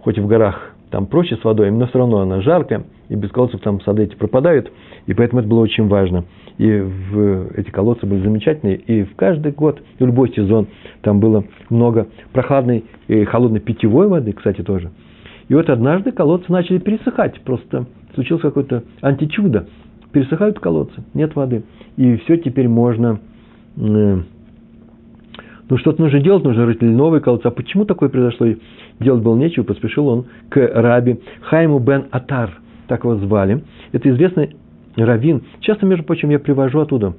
хоть и в горах, там проще с водой, но все равно она жаркая, и без колодцев там сады эти пропадают, и поэтому это было очень важно. И в, эти колодцы были замечательные, и в каждый год, в любой сезон, там было много прохладной и холодной питьевой воды, кстати, тоже. И вот однажды колодцы начали пересыхать, просто случилось какое-то античудо. Пересыхают колодцы, нет воды. И все теперь можно, э, Ну, что-то нужно делать, нужно рыть новый колодец. А почему такое произошло? Делать было нечего, поспешил он к раби Хайму бен Атар, так его звали. Это известный раввин. Часто, между прочим, я привожу оттуда.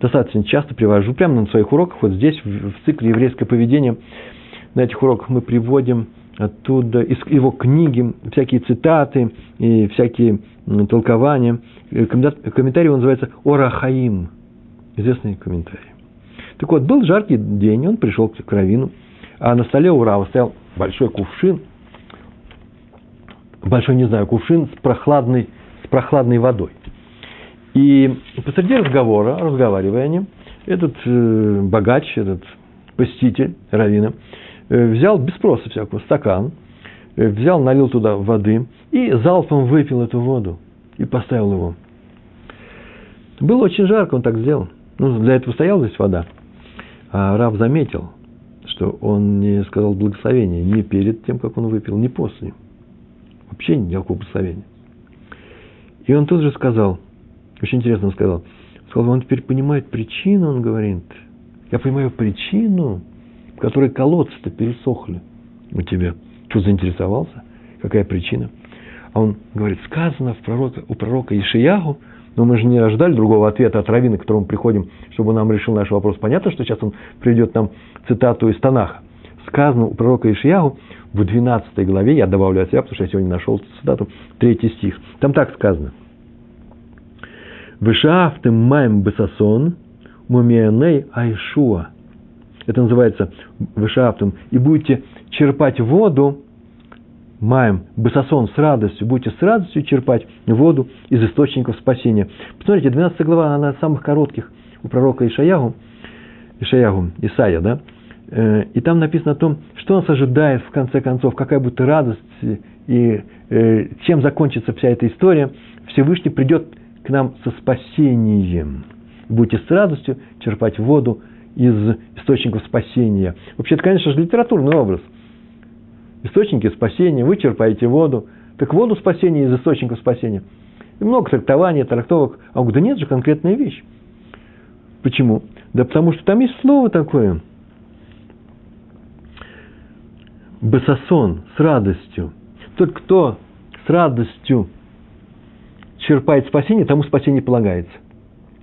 Достаточно часто привожу, прямо на своих уроках, вот здесь, в цикле «Еврейское поведение». На этих уроках мы приводим оттуда, из его книги, всякие цитаты и всякие толкования. Э, комментарий он называется «Орахаим». Известный комментарий. Так вот, был жаркий день, он пришел к Равину, а на столе у Рава стоял большой кувшин, большой, не знаю, кувшин с прохладной, с прохладной водой. И посреди разговора, разговаривая они, этот э, богач, этот посетитель Равина, э, взял без спроса всякого стакан, э, взял, налил туда воды и залпом выпил эту воду и поставил его. Было очень жарко, он так сделал. Ну, для этого стояла здесь вода. А Рав заметил, что он не сказал благословения ни перед тем, как он выпил, ни после. Вообще никакого благословения. И он тут же сказал, очень интересно он сказал, сказал, он теперь понимает причину, он говорит, я понимаю причину, в которой колодцы-то пересохли у тебя. Что заинтересовался? Какая причина? А он говорит, сказано в пророка, у пророка Ишиягу, но мы же не ожидали другого ответа от Равина, к которому приходим, чтобы он нам решил наш вопрос. Понятно, что сейчас он приведет нам цитату из Танаха. Сказано у пророка Ишиягу в 12 главе, я добавлю от себя, потому что я сегодня нашел цитату, третий стих. Там так сказано. Вышафтым маем бесасон мумианей айшуа. Это называется вышафтым. И будете черпать воду маем, бысосон с радостью, будете с радостью черпать воду из источников спасения. Посмотрите, 12 глава, она из самых коротких у пророка Ишаягу, Ишаягу, Исаия, да? Э, и там написано о том, что нас ожидает в конце концов, какая будет радость и э, чем закончится вся эта история. Всевышний придет к нам со спасением. Будете с радостью черпать воду из источников спасения. Вообще, это, конечно же, литературный образ – источники спасения, вы черпаете воду. Так воду спасения из источника спасения. И много трактований, трактовок. А он да нет же, конкретная вещь. Почему? Да потому что там есть слово такое. Басасон, с радостью. Тот, кто с радостью черпает спасение, тому спасение полагается.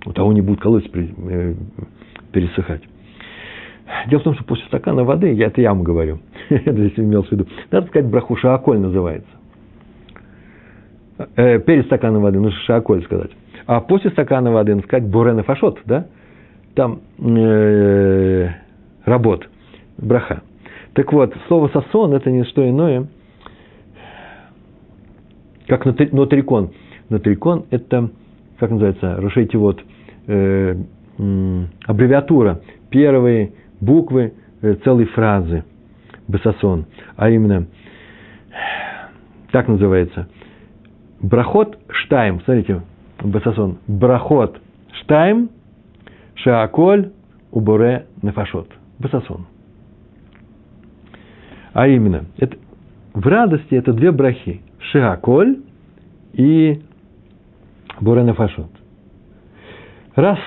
У того не будет колодец э, пересыхать. Дело в том, что после стакана воды, я это я вам говорю, это здесь имелось в виду, надо сказать браху шааколь называется. Э, перед стаканом воды нужно шааколь сказать. А после стакана воды надо сказать бурен фашот, да? Там э, работ, браха. Так вот, слово сосон это не что иное, как нотрикон. Нотрикон это, как называется, рушейте вот, э, аббревиатура, первые буквы э, целой фразы Басасон, а именно, так называется, Брахот Штайм, смотрите, Басасон, Брахот Штайм, Шааколь, Уборе Нефашот, Басасон. А именно, это, в радости это две брахи, Шааколь и Буре Нефашот. Раз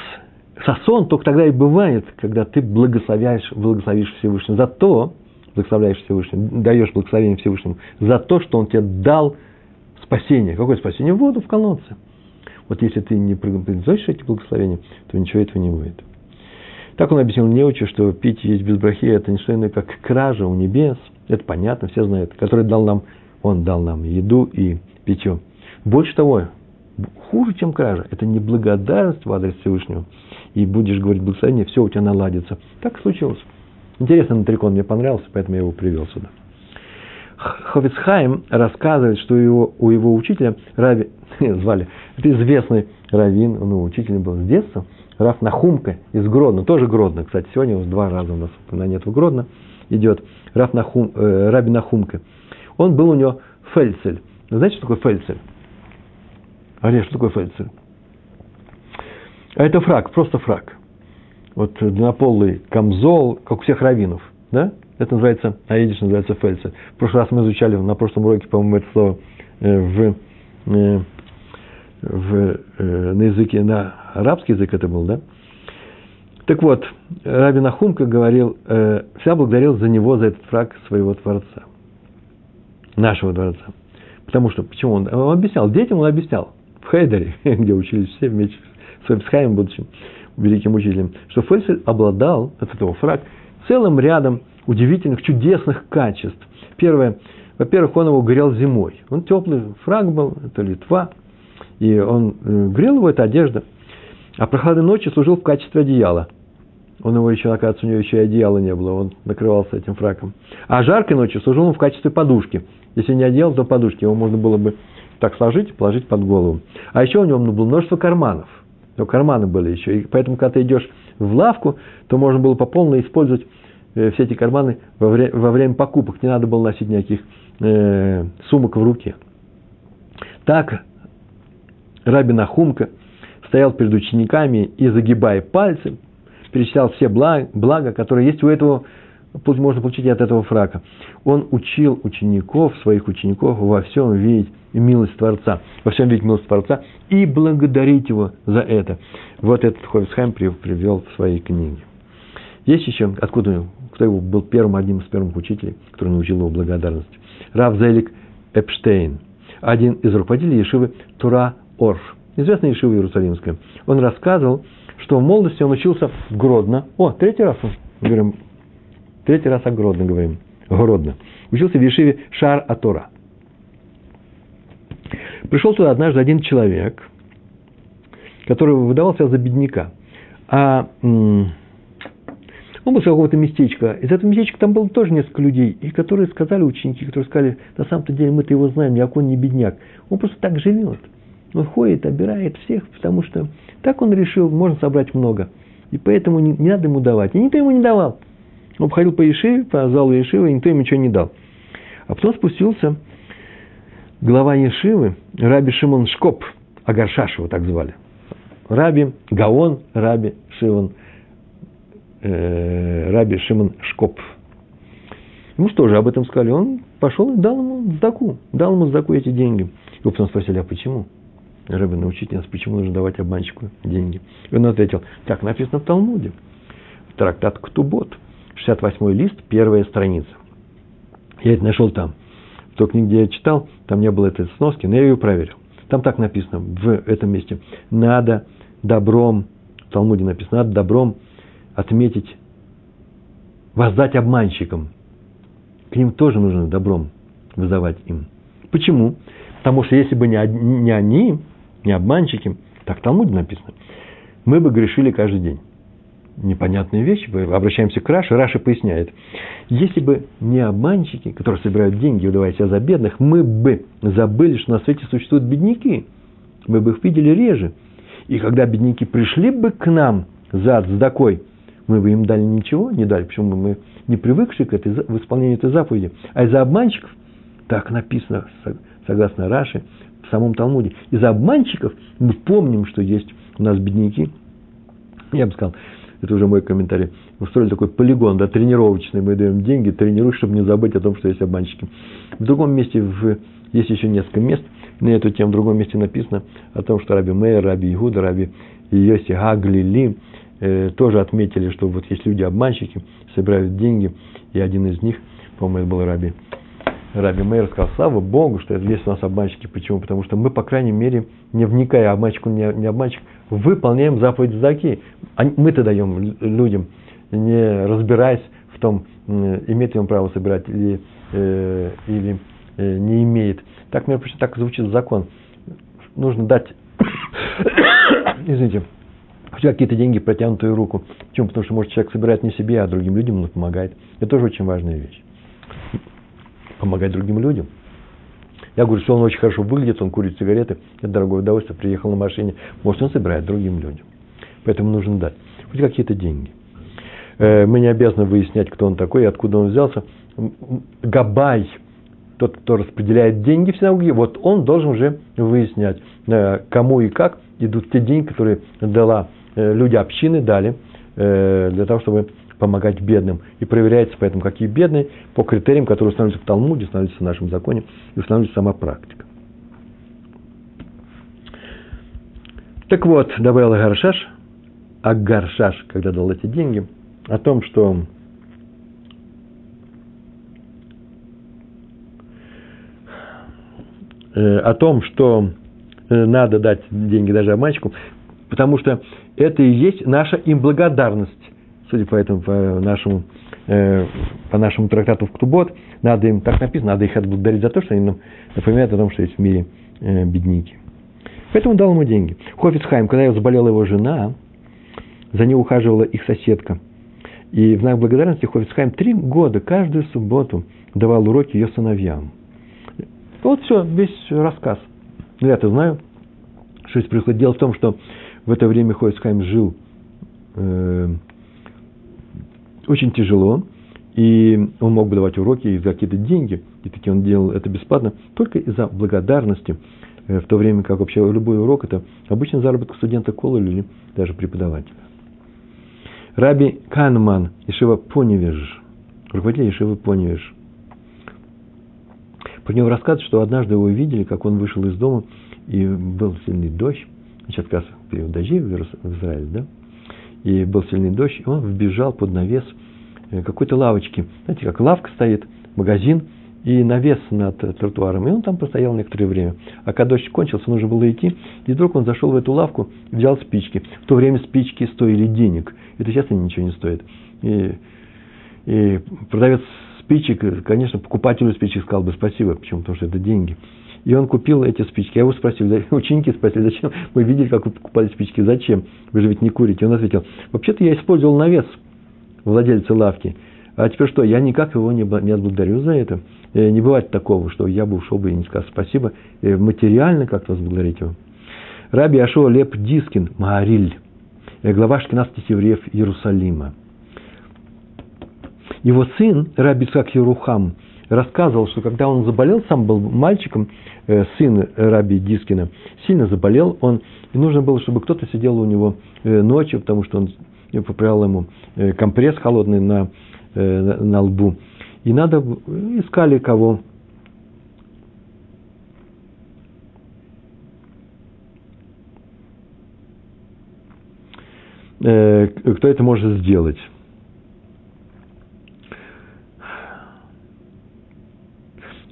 Сосон только тогда и бывает, когда ты благословляешь, благословишь Всевышнего за то, благословляешь Всевышнего, даешь благословение Всевышнему за то, что Он тебе дал спасение. Какое спасение? Воду в колодце. Вот если ты не произносишь эти благословения, то ничего этого не будет. Так он объяснил неучу, что пить и есть без брахи – это не что иное, как кража у небес. Это понятно, все знают. Который дал нам, он дал нам еду и питье. Больше того, хуже, чем кража. Это не благодарность в адрес Всевышнего. И будешь говорить благословение, все у тебя наладится. Так случилось. Интересно, Натрикон мне понравился, поэтому я его привел сюда. Хофицхайм рассказывает, что его, у его учителя, Рави, звали, это известный раввин, ну, учитель был с детства, Раф Нахумка из Гродно, тоже Гродно, кстати, сегодня у два раза у нас упоминание этого Гродно идет, Раф Нахум, э, Раби Нахумка. Он был у него фельцель. знаете, что такое фельцель? Аре, что такое фельдцель? А это фраг, просто фраг. Вот длиннополый камзол, как у всех раввинов, да? Это называется, а идиш называется фельдцель. В прошлый раз мы изучали, на прошлом уроке, по-моему, это слово э, в, э, в, э, на языке, на арабский язык это был, да? Так вот, Раби Нахумка говорил, э, вся благодарил за него, за этот фраг своего Творца, нашего Творца. Потому что, почему он, он объяснял, детям он объяснял, в Хейдере, где учились все вместе с Эпсхаймом, будущим великим учителем, что Фельсель обладал, от этого фраг, целым рядом удивительных, чудесных качеств. Первое, во-первых, он его грел зимой. Он теплый фраг был, это Литва, и он э, грел его, это одежда. А прохладной ночи служил в качестве одеяла. Он его еще, оказывается, у него еще и одеяла не было, он накрывался этим фраком. А жаркой ночью служил он в качестве подушки. Если не одеял, то подушки. Его можно было бы так сложить, положить под голову. А еще у него было множество карманов. Но карманы были еще. И поэтому, когда ты идешь в лавку, то можно было по полной использовать э, все эти карманы во, время, во время покупок. Не надо было носить никаких э, сумок в руке. Так Раби Нахумка стоял перед учениками и, загибая пальцы, перечислял все блага, блага, которые есть у этого, можно получить от этого фрака. Он учил учеников, своих учеников во всем видеть милость Творца, во всем видеть милость Творца и благодарить его за это. Вот этот Ховисхайм привел в своей книге. Есть еще, откуда, кто его был первым, одним из первых учителей, который научил его благодарности. Рав Зелик Эпштейн, один из руководителей Ешивы Тура Орш, известная Ешива Иерусалимская. Он рассказывал, что в молодости он учился в Гродно. О, третий раз мы говорим, третий раз о Гродно говорим. Гродно. Учился в Ешиве Шар Атора. Пришел туда однажды один человек, который выдавал себя за бедняка. А он был с какого-то местечка. Из этого местечка там было тоже несколько людей, и которые сказали, ученики, которые сказали, на самом-то деле мы-то его знаем, никакой он не бедняк. Он просто так живет. Он ходит, обирает всех, потому что так он решил, можно собрать много. И поэтому не, не надо ему давать. И никто ему не давал. Он ходил по Ешиве, по залу Ешивы, и никто ему ничего не дал. А потом спустился глава Ешивы, Раби Шимон Шкоп, Агаршаш его так звали. Раби Гаон, Раби Шимон э, Раби Шимон Шкоп. Ему что же об этом сказали? Он пошел и дал ему сдаку. Дал ему сдаку эти деньги. Его потом спросили, а почему? Рэбе, научите нас, почему нужно давать обманщику деньги. И он ответил, так написано в Талмуде. Трактат Ктубот, 68 лист, первая страница. Я это нашел там. В той книге, где я читал, там не было этой сноски, но я ее проверил. Там так написано в этом месте. Надо добром, в Талмуде написано, надо добром отметить, воздать обманщикам. К ним тоже нужно добром вызывать им. Почему? Потому что если бы не они, не обманщики, так в Талмуде написано, мы бы грешили каждый день. Непонятные вещи, обращаемся к Раше, Раша поясняет. Если бы не обманщики, которые собирают деньги, выдавая себя за бедных, мы бы забыли, что на свете существуют бедняки. Мы бы их видели реже. И когда бедняки пришли бы к нам за цдакой, мы бы им дали ничего, не дали. Почему мы не привыкшие к этой, в исполнению этой заповеди. А из-за обманщиков, так написано, согласно Раше, в самом Талмуде. Из-за обманщиков мы помним, что есть у нас бедняки. Я бы сказал, это уже мой комментарий, устроили такой полигон, да, тренировочный, мы даем деньги, тренируешь, чтобы не забыть о том, что есть обманщики. В другом месте, в, есть еще несколько мест, на эту тему в другом месте написано о том, что Раби Мейер, Раби Игуда, Раби Йоси Гаглили э, тоже отметили, что вот есть люди-обманщики, собирают деньги, и один из них, по-моему, это был Раби Раби Мейер сказал, слава Богу, что есть у нас обманщики. Почему? Потому что мы, по крайней мере, не вникая, обманщик не, не обманщик, выполняем заповедь Заки. Мы-то даем людям, не разбираясь в том, имеет ли он право собирать или, э, или э, не имеет. Так, мне почему так звучит закон. Нужно дать, извините, какие-то деньги, протянутую руку. Почему? Потому что, может, человек собирает не себе, а другим людям он помогает. Это тоже очень важная вещь помогать другим людям. Я говорю, что он очень хорошо выглядит, он курит сигареты, это дорогое удовольствие, приехал на машине. Может, он собирает другим людям. Поэтому нужно дать. Хоть какие-то деньги. Э, мы не обязаны выяснять, кто он такой и откуда он взялся. Габай, тот, кто распределяет деньги в синагоге, вот он должен уже выяснять, э, кому и как идут те деньги, которые дала э, люди общины, дали, для того, чтобы помогать бедным. И проверяется поэтому, какие бедные, по критериям, которые устанавливаются в Талмуде, устанавливаются в нашем законе и устанавливается сама практика. Так вот, добавил Гаршаш, Агаршаш, когда дал эти деньги, о том, что э, о том, что э, надо дать деньги даже обманщику, потому что это и есть наша им благодарность. Судя по этому, по нашему, э, по нашему трактату в Ктубот, надо им, так написано, надо их отблагодарить за то, что они нам напоминают о том, что есть в мире э, бедники. Поэтому дал ему деньги. Хофицхайм, когда заболела его жена, за ней ухаживала их соседка. И в знак благодарности Хофицхайм три года, каждую субботу давал уроки ее сыновьям. Вот все, весь рассказ. Я-то знаю, что здесь происходит. Дело в том, что в это время Хофицхайм жил э, очень тяжело, и он мог бы давать уроки и за какие-то деньги, и таки он делал это бесплатно, только из-за благодарности, э, в то время как вообще любой урок – это обычный заработок студента колледжа или даже преподавателя. Раби Канман, Ишива Поневеж, руководитель Ишивы Поневеж. Про него рассказывают, что однажды его видели, как он вышел из дома, и был сильный дождь. Сейчас как раз период дождей в Израиле, да? И был сильный дождь, и он вбежал под навес э, какой-то лавочки. Знаете, как лавка стоит, магазин, и навес над тротуаром. И он там постоял некоторое время. А когда дождь кончился, нужно было идти. И вдруг он зашел в эту лавку и взял спички. В то время спички стоили денег. Это сейчас они ничего не стоит. И, и продавец спичек, конечно, покупателю спичек сказал бы спасибо. Почему? Потому что это деньги. И он купил эти спички. Я его спросил, ученики спросили, зачем? Мы видели, как вы покупали спички. Зачем? Вы же ведь не курите. Он ответил, вообще-то я использовал навес владельца лавки. А теперь что, я никак его не, не отблагодарю за это. Э, не бывает такого, что я бы ушел бы и не сказал спасибо. Э, материально как-то возблагодарить его. Раби Ашо Леп Дискин, Маариль. Э, глава шкинастских евреев Иерусалима. Его сын, Раби Цак Ерухам, рассказывал, что когда он заболел, сам был мальчиком, сын Раби Дискина, сильно заболел он, и нужно было, чтобы кто-то сидел у него э, ночью, потому что он поправлял ему компресс холодный на, на, на лбу. И надо, искали кого Э, кто это может сделать.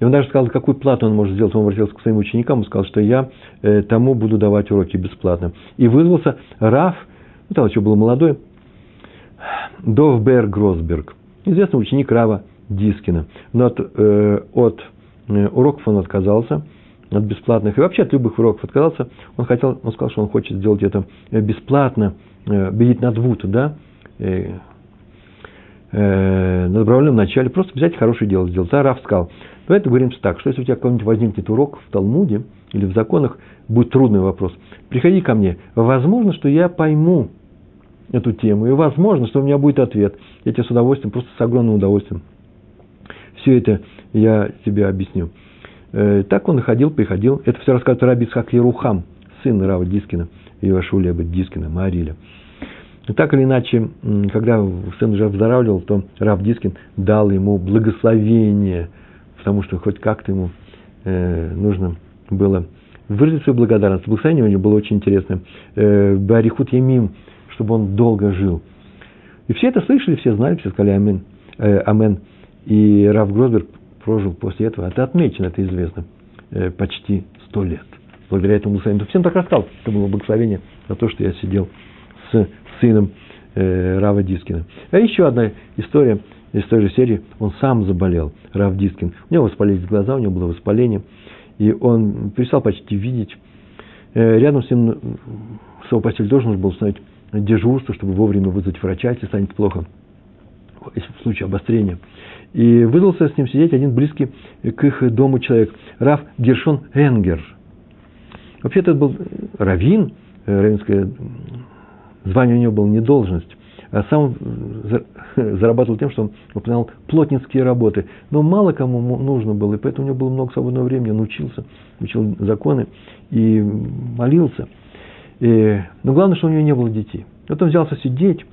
И он даже сказал, какую плату он может сделать. Он обратился к своим ученикам и сказал, что я э, тому буду давать уроки бесплатно. И вызвался Раф, ну, там еще был молодой, Довберг Гросберг, известный ученик Рава Дискина. Но от, э, от э, уроков он отказался, от бесплатных, и вообще от любых уроков отказался. Он хотел, он сказал, что он хочет сделать это бесплатно, э, бедить над вуд, да, э, э, на добровольном начале, просто взять хорошее дело сделать. А Раф сказал, давай договоримся так, что если у тебя какой-нибудь возникнет урок в Талмуде или в законах, будет трудный вопрос, приходи ко мне. Возможно, что я пойму эту тему, и возможно, что у меня будет ответ. Я тебе с удовольствием, просто с огромным удовольствием все это я тебе объясню. Э, так он ходил, приходил. Это все рассказывает Раби Исхак Ерухам, сын Рава Дискина, Ивашулеба Дискина, Мариля. Так или иначе, когда сын уже выздоравливал, то Рав Дискин дал ему благословение, потому что хоть как-то ему э, нужно было выразить свою благодарность. Благословение у него было очень интересное. Э, Барихут Ямим, чтобы он долго жил. И все это слышали, все знали, все сказали Амин. Э, амен. И Рав Гросберг прожил после этого, это отмечено, это известно, э, почти сто лет. Благодаря этому благословению. Всем так рассказал, это было благословение за то, что я сидел с сыном э, Рава Дискина. А еще одна история из той же серии. Он сам заболел, Рав Дискин. У него воспалились глаза, у него было воспаление. И он перестал почти видеть. Э, рядом с ним его постель должен был установить дежурство, чтобы вовремя вызвать врача, если станет плохо, если в случае обострения. И вызвался с ним сидеть один близкий к их дому человек, Раф Гершон Энгер. Вообще-то это был раввин, э, раввинское звание у него было не должность, а сам зарабатывал тем, что он выполнял плотницкие работы. Но мало кому нужно было, и поэтому у него было много свободного времени, он учился, учил законы и молился. И, но главное, что у него не было детей. Вот он взялся сидеть,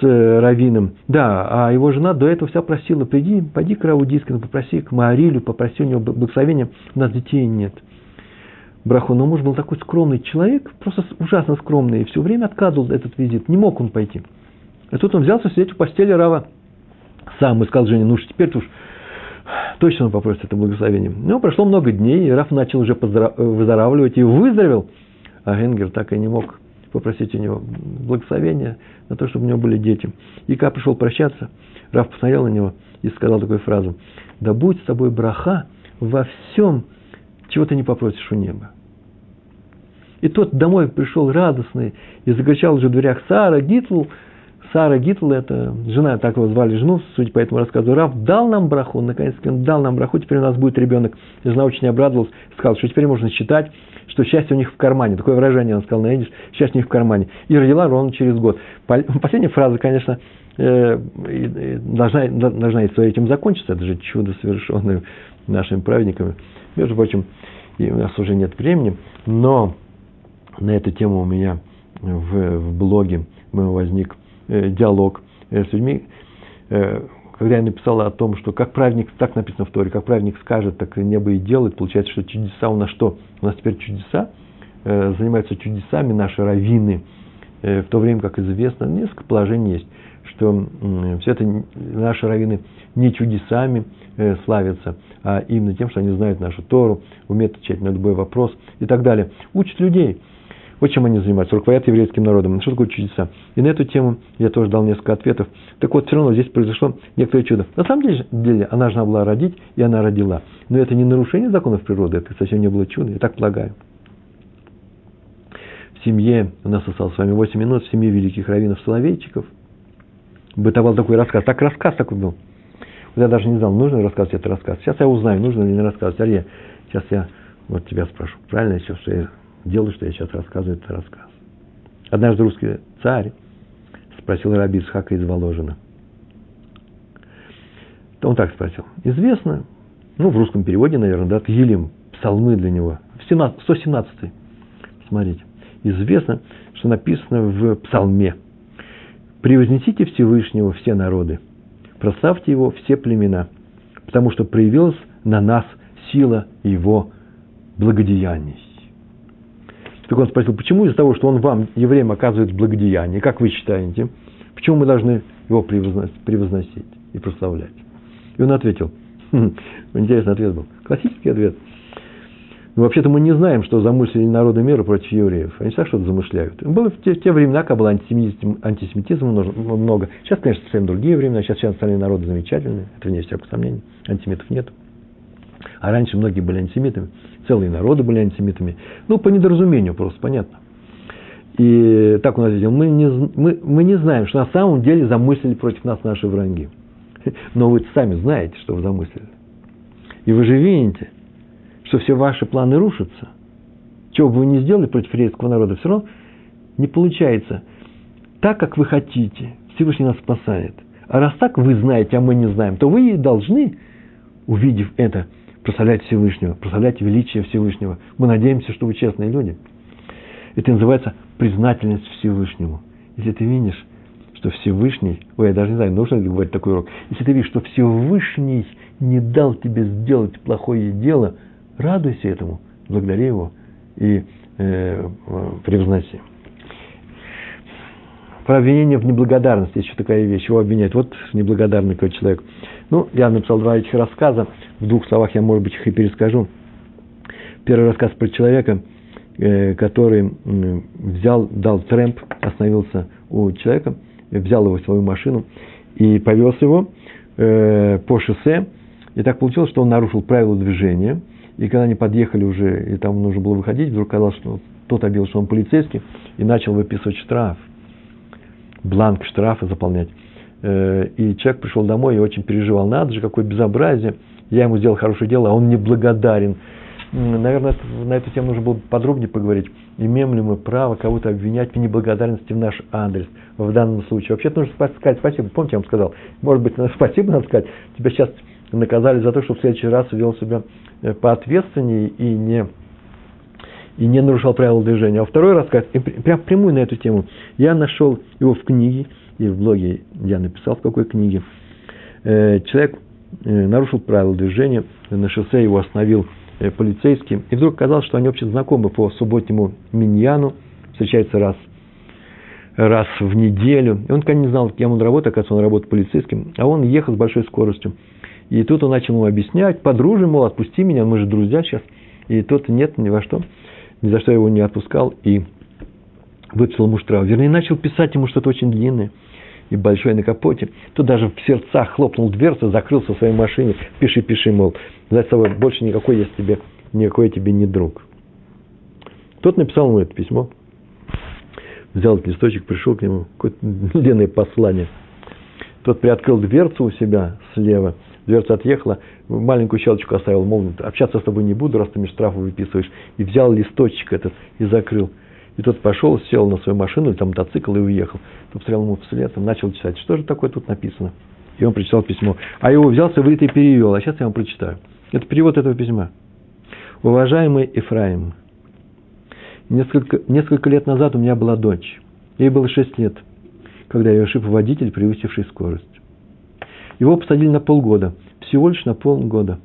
с э, Равином. Да, а его жена до этого вся просила, приди, пойди к Раву Дискину, попроси к Маарилю, попроси у него благословения, у нас детей нет. Браху. Но муж был такой скромный человек, просто ужасно скромный, и все время отказывал этот визит, не мог он пойти. И тут он взялся сидеть в постели Рава сам и сказал Жене, ну уж теперь уж точно он попросит это благословение. Ну, прошло много дней, и Раф начал уже выздоравливать и выздоровел. А Энгер так и не мог попросить у него благословения на то, чтобы у него были дети. И когда пришел прощаться, Раф посмотрел на него и сказал такую фразу. Да будь с тобой браха во всем, чего ты не попросишь у неба. И тот домой пришел радостный и закричал уже в дверях Сара, Гитл, Сара Гитл, это жена, так его звали жену, судя по этому рассказу, Рав дал нам браху, наконец-таки он дал нам браху, теперь у нас будет ребенок. И жена очень обрадовалась, сказала, что теперь можно считать, что счастье у них в кармане. Такое выражение он сказал на идиш, счастье у них в кармане. И родила ровно через год. Последняя фраза, конечно, э, должна, должна и этим закончиться. Это же чудо, совершенное нашими праведниками. Между прочим, и у нас уже нет времени, но на эту тему у меня в, в блоге возник Э, диалог э, с людьми, э, когда я написал о том, что как праведник, так написано в Торе, как праведник скажет, так и небо и делает, получается, что чудеса у нас что? У нас теперь чудеса, занимаются чудесами наши раввины, в то время, как известно, несколько положений есть, что все это наши раввины не чудесами славятся, а именно тем, что они знают нашу Тору, умеют отвечать на любой вопрос и так далее. Учат людей – вот чем они занимаются, руководят еврейским народом. Что такое чудеса? И на эту тему я тоже дал несколько ответов. Так вот, все равно здесь произошло некоторое чудо. На самом деле, она должна была родить, и она родила. Но это не нарушение законов природы, это совсем не было чудо, я так полагаю. В семье, у нас осталось с вами 8 минут, в семье великих раввинов Соловейчиков бытовал такой рассказ. Так рассказ такой был. Вот я даже не знал, нужно рассказывать этот рассказ. Сейчас я узнаю, нужно ли не рассказывать. Ария, сейчас я вот тебя спрошу. Правильно все, что я делаю, что я сейчас рассказываю этот рассказ. Однажды русский царь спросил раби Исхака из Воложина. Он так спросил. Известно, ну, в русском переводе, наверное, да, Тгилим, псалмы для него, 117 смотрите. Известно, что написано в псалме. «Превознесите Всевышнего все народы, прославьте Его все племена, потому что проявилась на нас сила Его благодеяний». Так он спросил, почему из-за того, что он вам, евреям, оказывает благодеяние, как вы считаете, почему мы должны его превозносить и прославлять? И он ответил, хм, интересный ответ был, классический ответ. Ну, вообще-то мы не знаем, что замыслили народы мира против евреев. Они всегда что-то замышляют. Было в те, в те времена, когда было антисемитизм, антисемитизма много. Сейчас, конечно, совсем другие времена. Сейчас все остальные народы замечательные. Это не всякого сомнения. Антисемитов нет. А раньше многие были антисемитами целые народы были антисемитами. Ну, по недоразумению просто, понятно. И так он ответил, мы не, мы, мы не знаем, что на самом деле замыслили против нас наши враги. Но вы сами знаете, что вы замыслили. И вы же видите, что все ваши планы рушатся. Чего бы вы ни сделали против еврейского народа, все равно не получается так, как вы хотите. Всевышний нас спасает. А раз так вы знаете, а мы не знаем, то вы должны, увидев это, прославлять Всевышнего, прославлять величие Всевышнего. Мы надеемся, что вы честные люди. Это называется признательность Всевышнему. Если ты видишь, что Всевышний, ой, я даже не знаю, нужно ли говорить такой урок, если ты видишь, что Всевышний не дал тебе сделать плохое дело, радуйся этому, благодари его и э, превозноси. Про обвинение в неблагодарности, еще такая вещь, его обвиняют. Вот неблагодарный какой человек. Ну, я написал два этих рассказа, в двух словах я, может быть, их и перескажу. Первый рассказ про человека, э, который взял, дал трэмп, остановился у человека, взял его в свою машину и повез его э, по шоссе. И так получилось, что он нарушил правила движения. И когда они подъехали уже, и там нужно было выходить, вдруг казалось, что тот объявил, что он полицейский, и начал выписывать штраф, бланк штрафа заполнять. Э, и человек пришел домой и очень переживал, надо же, какое безобразие, я ему сделал хорошее дело, а он неблагодарен. Наверное, на эту тему нужно было подробнее поговорить. Имеем ли мы право кого-то обвинять в неблагодарности в наш адрес в данном случае? Вообще-то нужно сказать спасибо. Помните, я вам сказал, может быть, спасибо надо сказать. Тебя сейчас наказали за то, что в следующий раз вел себя э, поответственнее и не, и не нарушал правила движения. А второй рассказ, прям прямую на эту тему, я нашел его в книге, и в блоге я написал, в какой книге. Э, человек э, нарушил правила движения, на шоссе его остановил э, полицейский. И вдруг оказалось, что они вообще знакомы по субботнему миньяну, встречаются раз, раз в неделю. И он, конечно, не знал, кем он работает, оказывается, он работает полицейским. А он ехал с большой скоростью. И тут он начал ему объяснять, подружи, мол, отпусти меня, мы же друзья сейчас. И тот нет, ни во что, ни за что его не отпускал и выписал ему штраф. Вернее, начал писать ему что-то очень длинное и большое на капоте. Тот даже в сердцах хлопнул дверцу, закрылся в своей машине. Пиши, пиши, мол, за собой больше никакой я тебе, никакой я тебе не друг. Тот написал ему это письмо. Взял этот листочек, пришел к нему, какое-то длинное послание. Тот приоткрыл дверцу у себя слева – дверца отъехала, маленькую щелочку оставил, мол, общаться с тобой не буду, раз ты мне штрафы выписываешь. И взял листочек этот и закрыл. И тот пошел, сел на свою машину, или там мотоцикл и уехал. Тот посмотрел ему вслед, и начал читать, что же такое тут написано. И он прочитал письмо. А его взялся в и перевел. А сейчас я вам прочитаю. Это перевод этого письма. Уважаемый Ефраим, несколько, несколько лет назад у меня была дочь. Ей было шесть лет, когда ее ошиб водитель, превысивший скорость. Его посадили на полгода, всего лишь на полгода.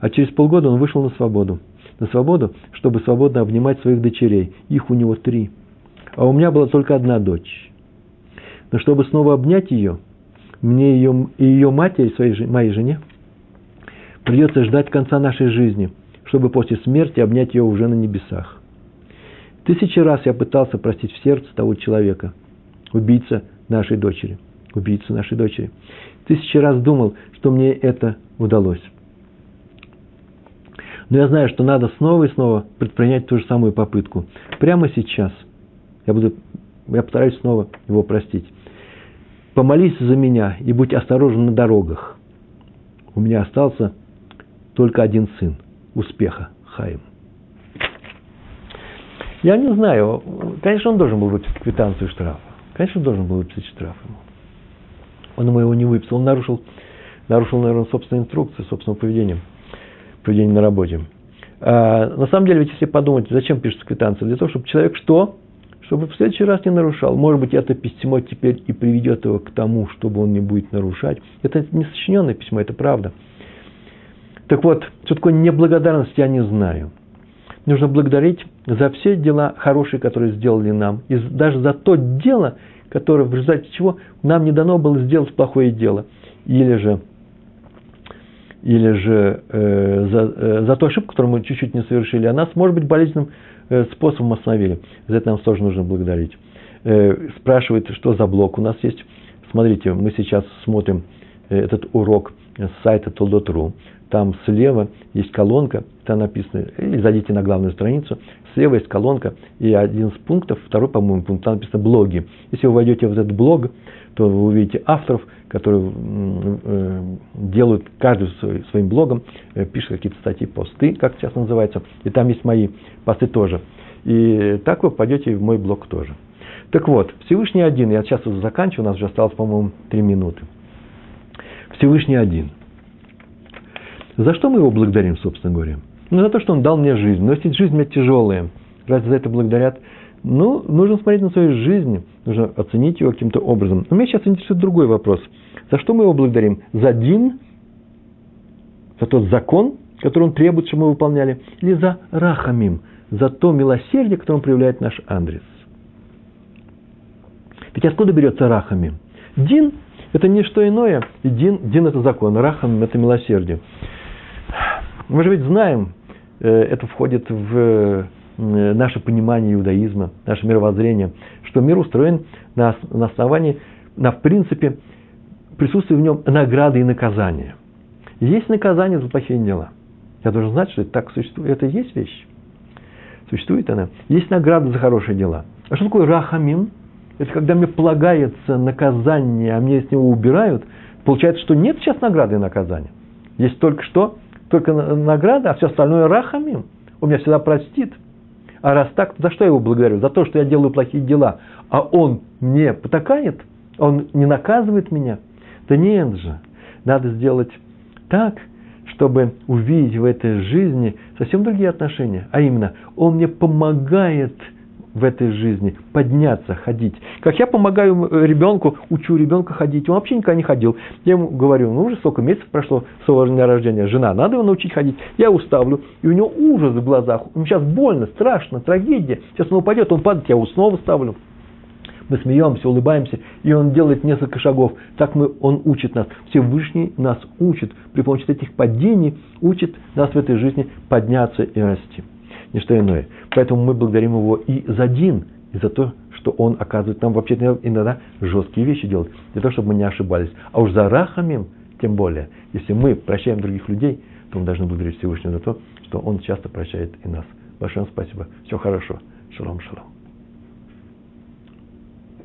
А через полгода он вышел на свободу. На свободу, чтобы свободно обнимать своих дочерей. Их у него три. А у меня была только одна дочь. Но чтобы снова обнять ее, мне ее, и ее матери, своей, моей жене, придется ждать конца нашей жизни, чтобы после смерти обнять ее уже на небесах. Тысячи раз я пытался простить в сердце того человека, убийца нашей дочери, убийца нашей дочери тысячи раз думал, что мне это удалось. Но я знаю, что надо снова и снова предпринять ту же самую попытку. Прямо сейчас. Я, буду, я постараюсь снова его простить. Помолись за меня и будь осторожен на дорогах. У меня остался только один сын. Успеха, Хаим. Я не знаю. Конечно, он должен был выписать квитанцию штрафа. Конечно, он должен был выписать штраф ему. Он ему его не выписал. Он нарушил, нарушил, наверное, собственные инструкции, собственного поведения, поведения на работе. А, на самом деле, ведь если подумать, зачем пишется квитанция? Для того, чтобы человек что? Чтобы в следующий раз не нарушал. Может быть, это письмо теперь и приведет его к тому, чтобы он не будет нарушать. Это не сочиненное письмо, это правда. Так вот, что такое неблагодарность, я не знаю. Нужно благодарить за все дела хорошие, которые сделали нам. И даже за то дело, которое, в результате чего нам не дано было сделать плохое дело. Или же, или же э, за, э, за ту ошибку, которую мы чуть-чуть не совершили, а нас, может быть, болезненным э, способом остановили. За это нам тоже нужно благодарить. Спрашивает, что за блок у нас есть. Смотрите, мы сейчас смотрим этот урок с сайта Толдот.ру. Там слева есть колонка, там написано, или зайдите на главную страницу, слева есть колонка, и один из пунктов, второй, по-моему, пункт, там написано блоги. Если вы войдете в этот блог, то вы увидите авторов, которые э, делают каждый своим блогом, э, пишут какие-то статьи, посты, как сейчас называется, и там есть мои посты тоже. И так вы попадете в мой блог тоже. Так вот, Всевышний один, я сейчас уже заканчиваю, у нас уже осталось, по-моему, три минуты. Всевышний один. За что мы его благодарим, собственно говоря? Ну, за то, что он дал мне жизнь. Но если жизнь у меня тяжелая, разве за это благодарят? Ну, нужно смотреть на свою жизнь, нужно оценить ее каким-то образом. Но меня сейчас интересует другой вопрос. За что мы его благодарим? За Дин, за тот закон, который он требует, чтобы мы выполняли, или за Рахамим, за то милосердие, которое он проявляет наш Андрес? Ведь откуда берется Рахамим? Дин – это не что иное, и Дин, Дин – это закон, Рахамим – это милосердие. Мы же ведь знаем, Э, это входит в наше понимание иудаизма, наше мировоззрение, что мир устроен на, на основании, на в принципе присутствии в нем награды и наказания. Есть наказание за плохие дела. Я должен знать, что это так существует. Это и есть вещь. Существует она. Есть награда за хорошие дела. А что такое рахамим? Это когда мне полагается наказание, а мне с него убирают. Получается, что нет сейчас награды и наказания. Есть только что только награда, а все остальное рахамим. Он меня всегда простит. А раз так, за что я его благодарю? За то, что я делаю плохие дела. А он мне потакает? Он не наказывает меня? Да нет же. Надо сделать так, чтобы увидеть в этой жизни совсем другие отношения. А именно, он мне помогает в этой жизни подняться, ходить. Как я помогаю ребенку, учу ребенка ходить, он вообще никогда не ходил. Я ему говорю, ну уже столько месяцев прошло с его дня рождения, жена, надо его научить ходить. Я уставлю, и у него ужас в глазах, ему сейчас больно, страшно, трагедия. Сейчас он упадет, он падает, я его снова ставлю. Мы смеемся, улыбаемся, и он делает несколько шагов. Так мы, он учит нас. Всевышний нас учит. При помощи этих падений учит нас в этой жизни подняться и расти. Ничто иное. Поэтому мы благодарим его и за Дин, и за то, что он оказывает нам вообще иногда жесткие вещи делать, для того, чтобы мы не ошибались. А уж за Рахамим, тем более, если мы прощаем других людей, то мы должны благодарить Всевышнего за то, что он часто прощает и нас. Большое спасибо. Все хорошо. Шалом, шалом.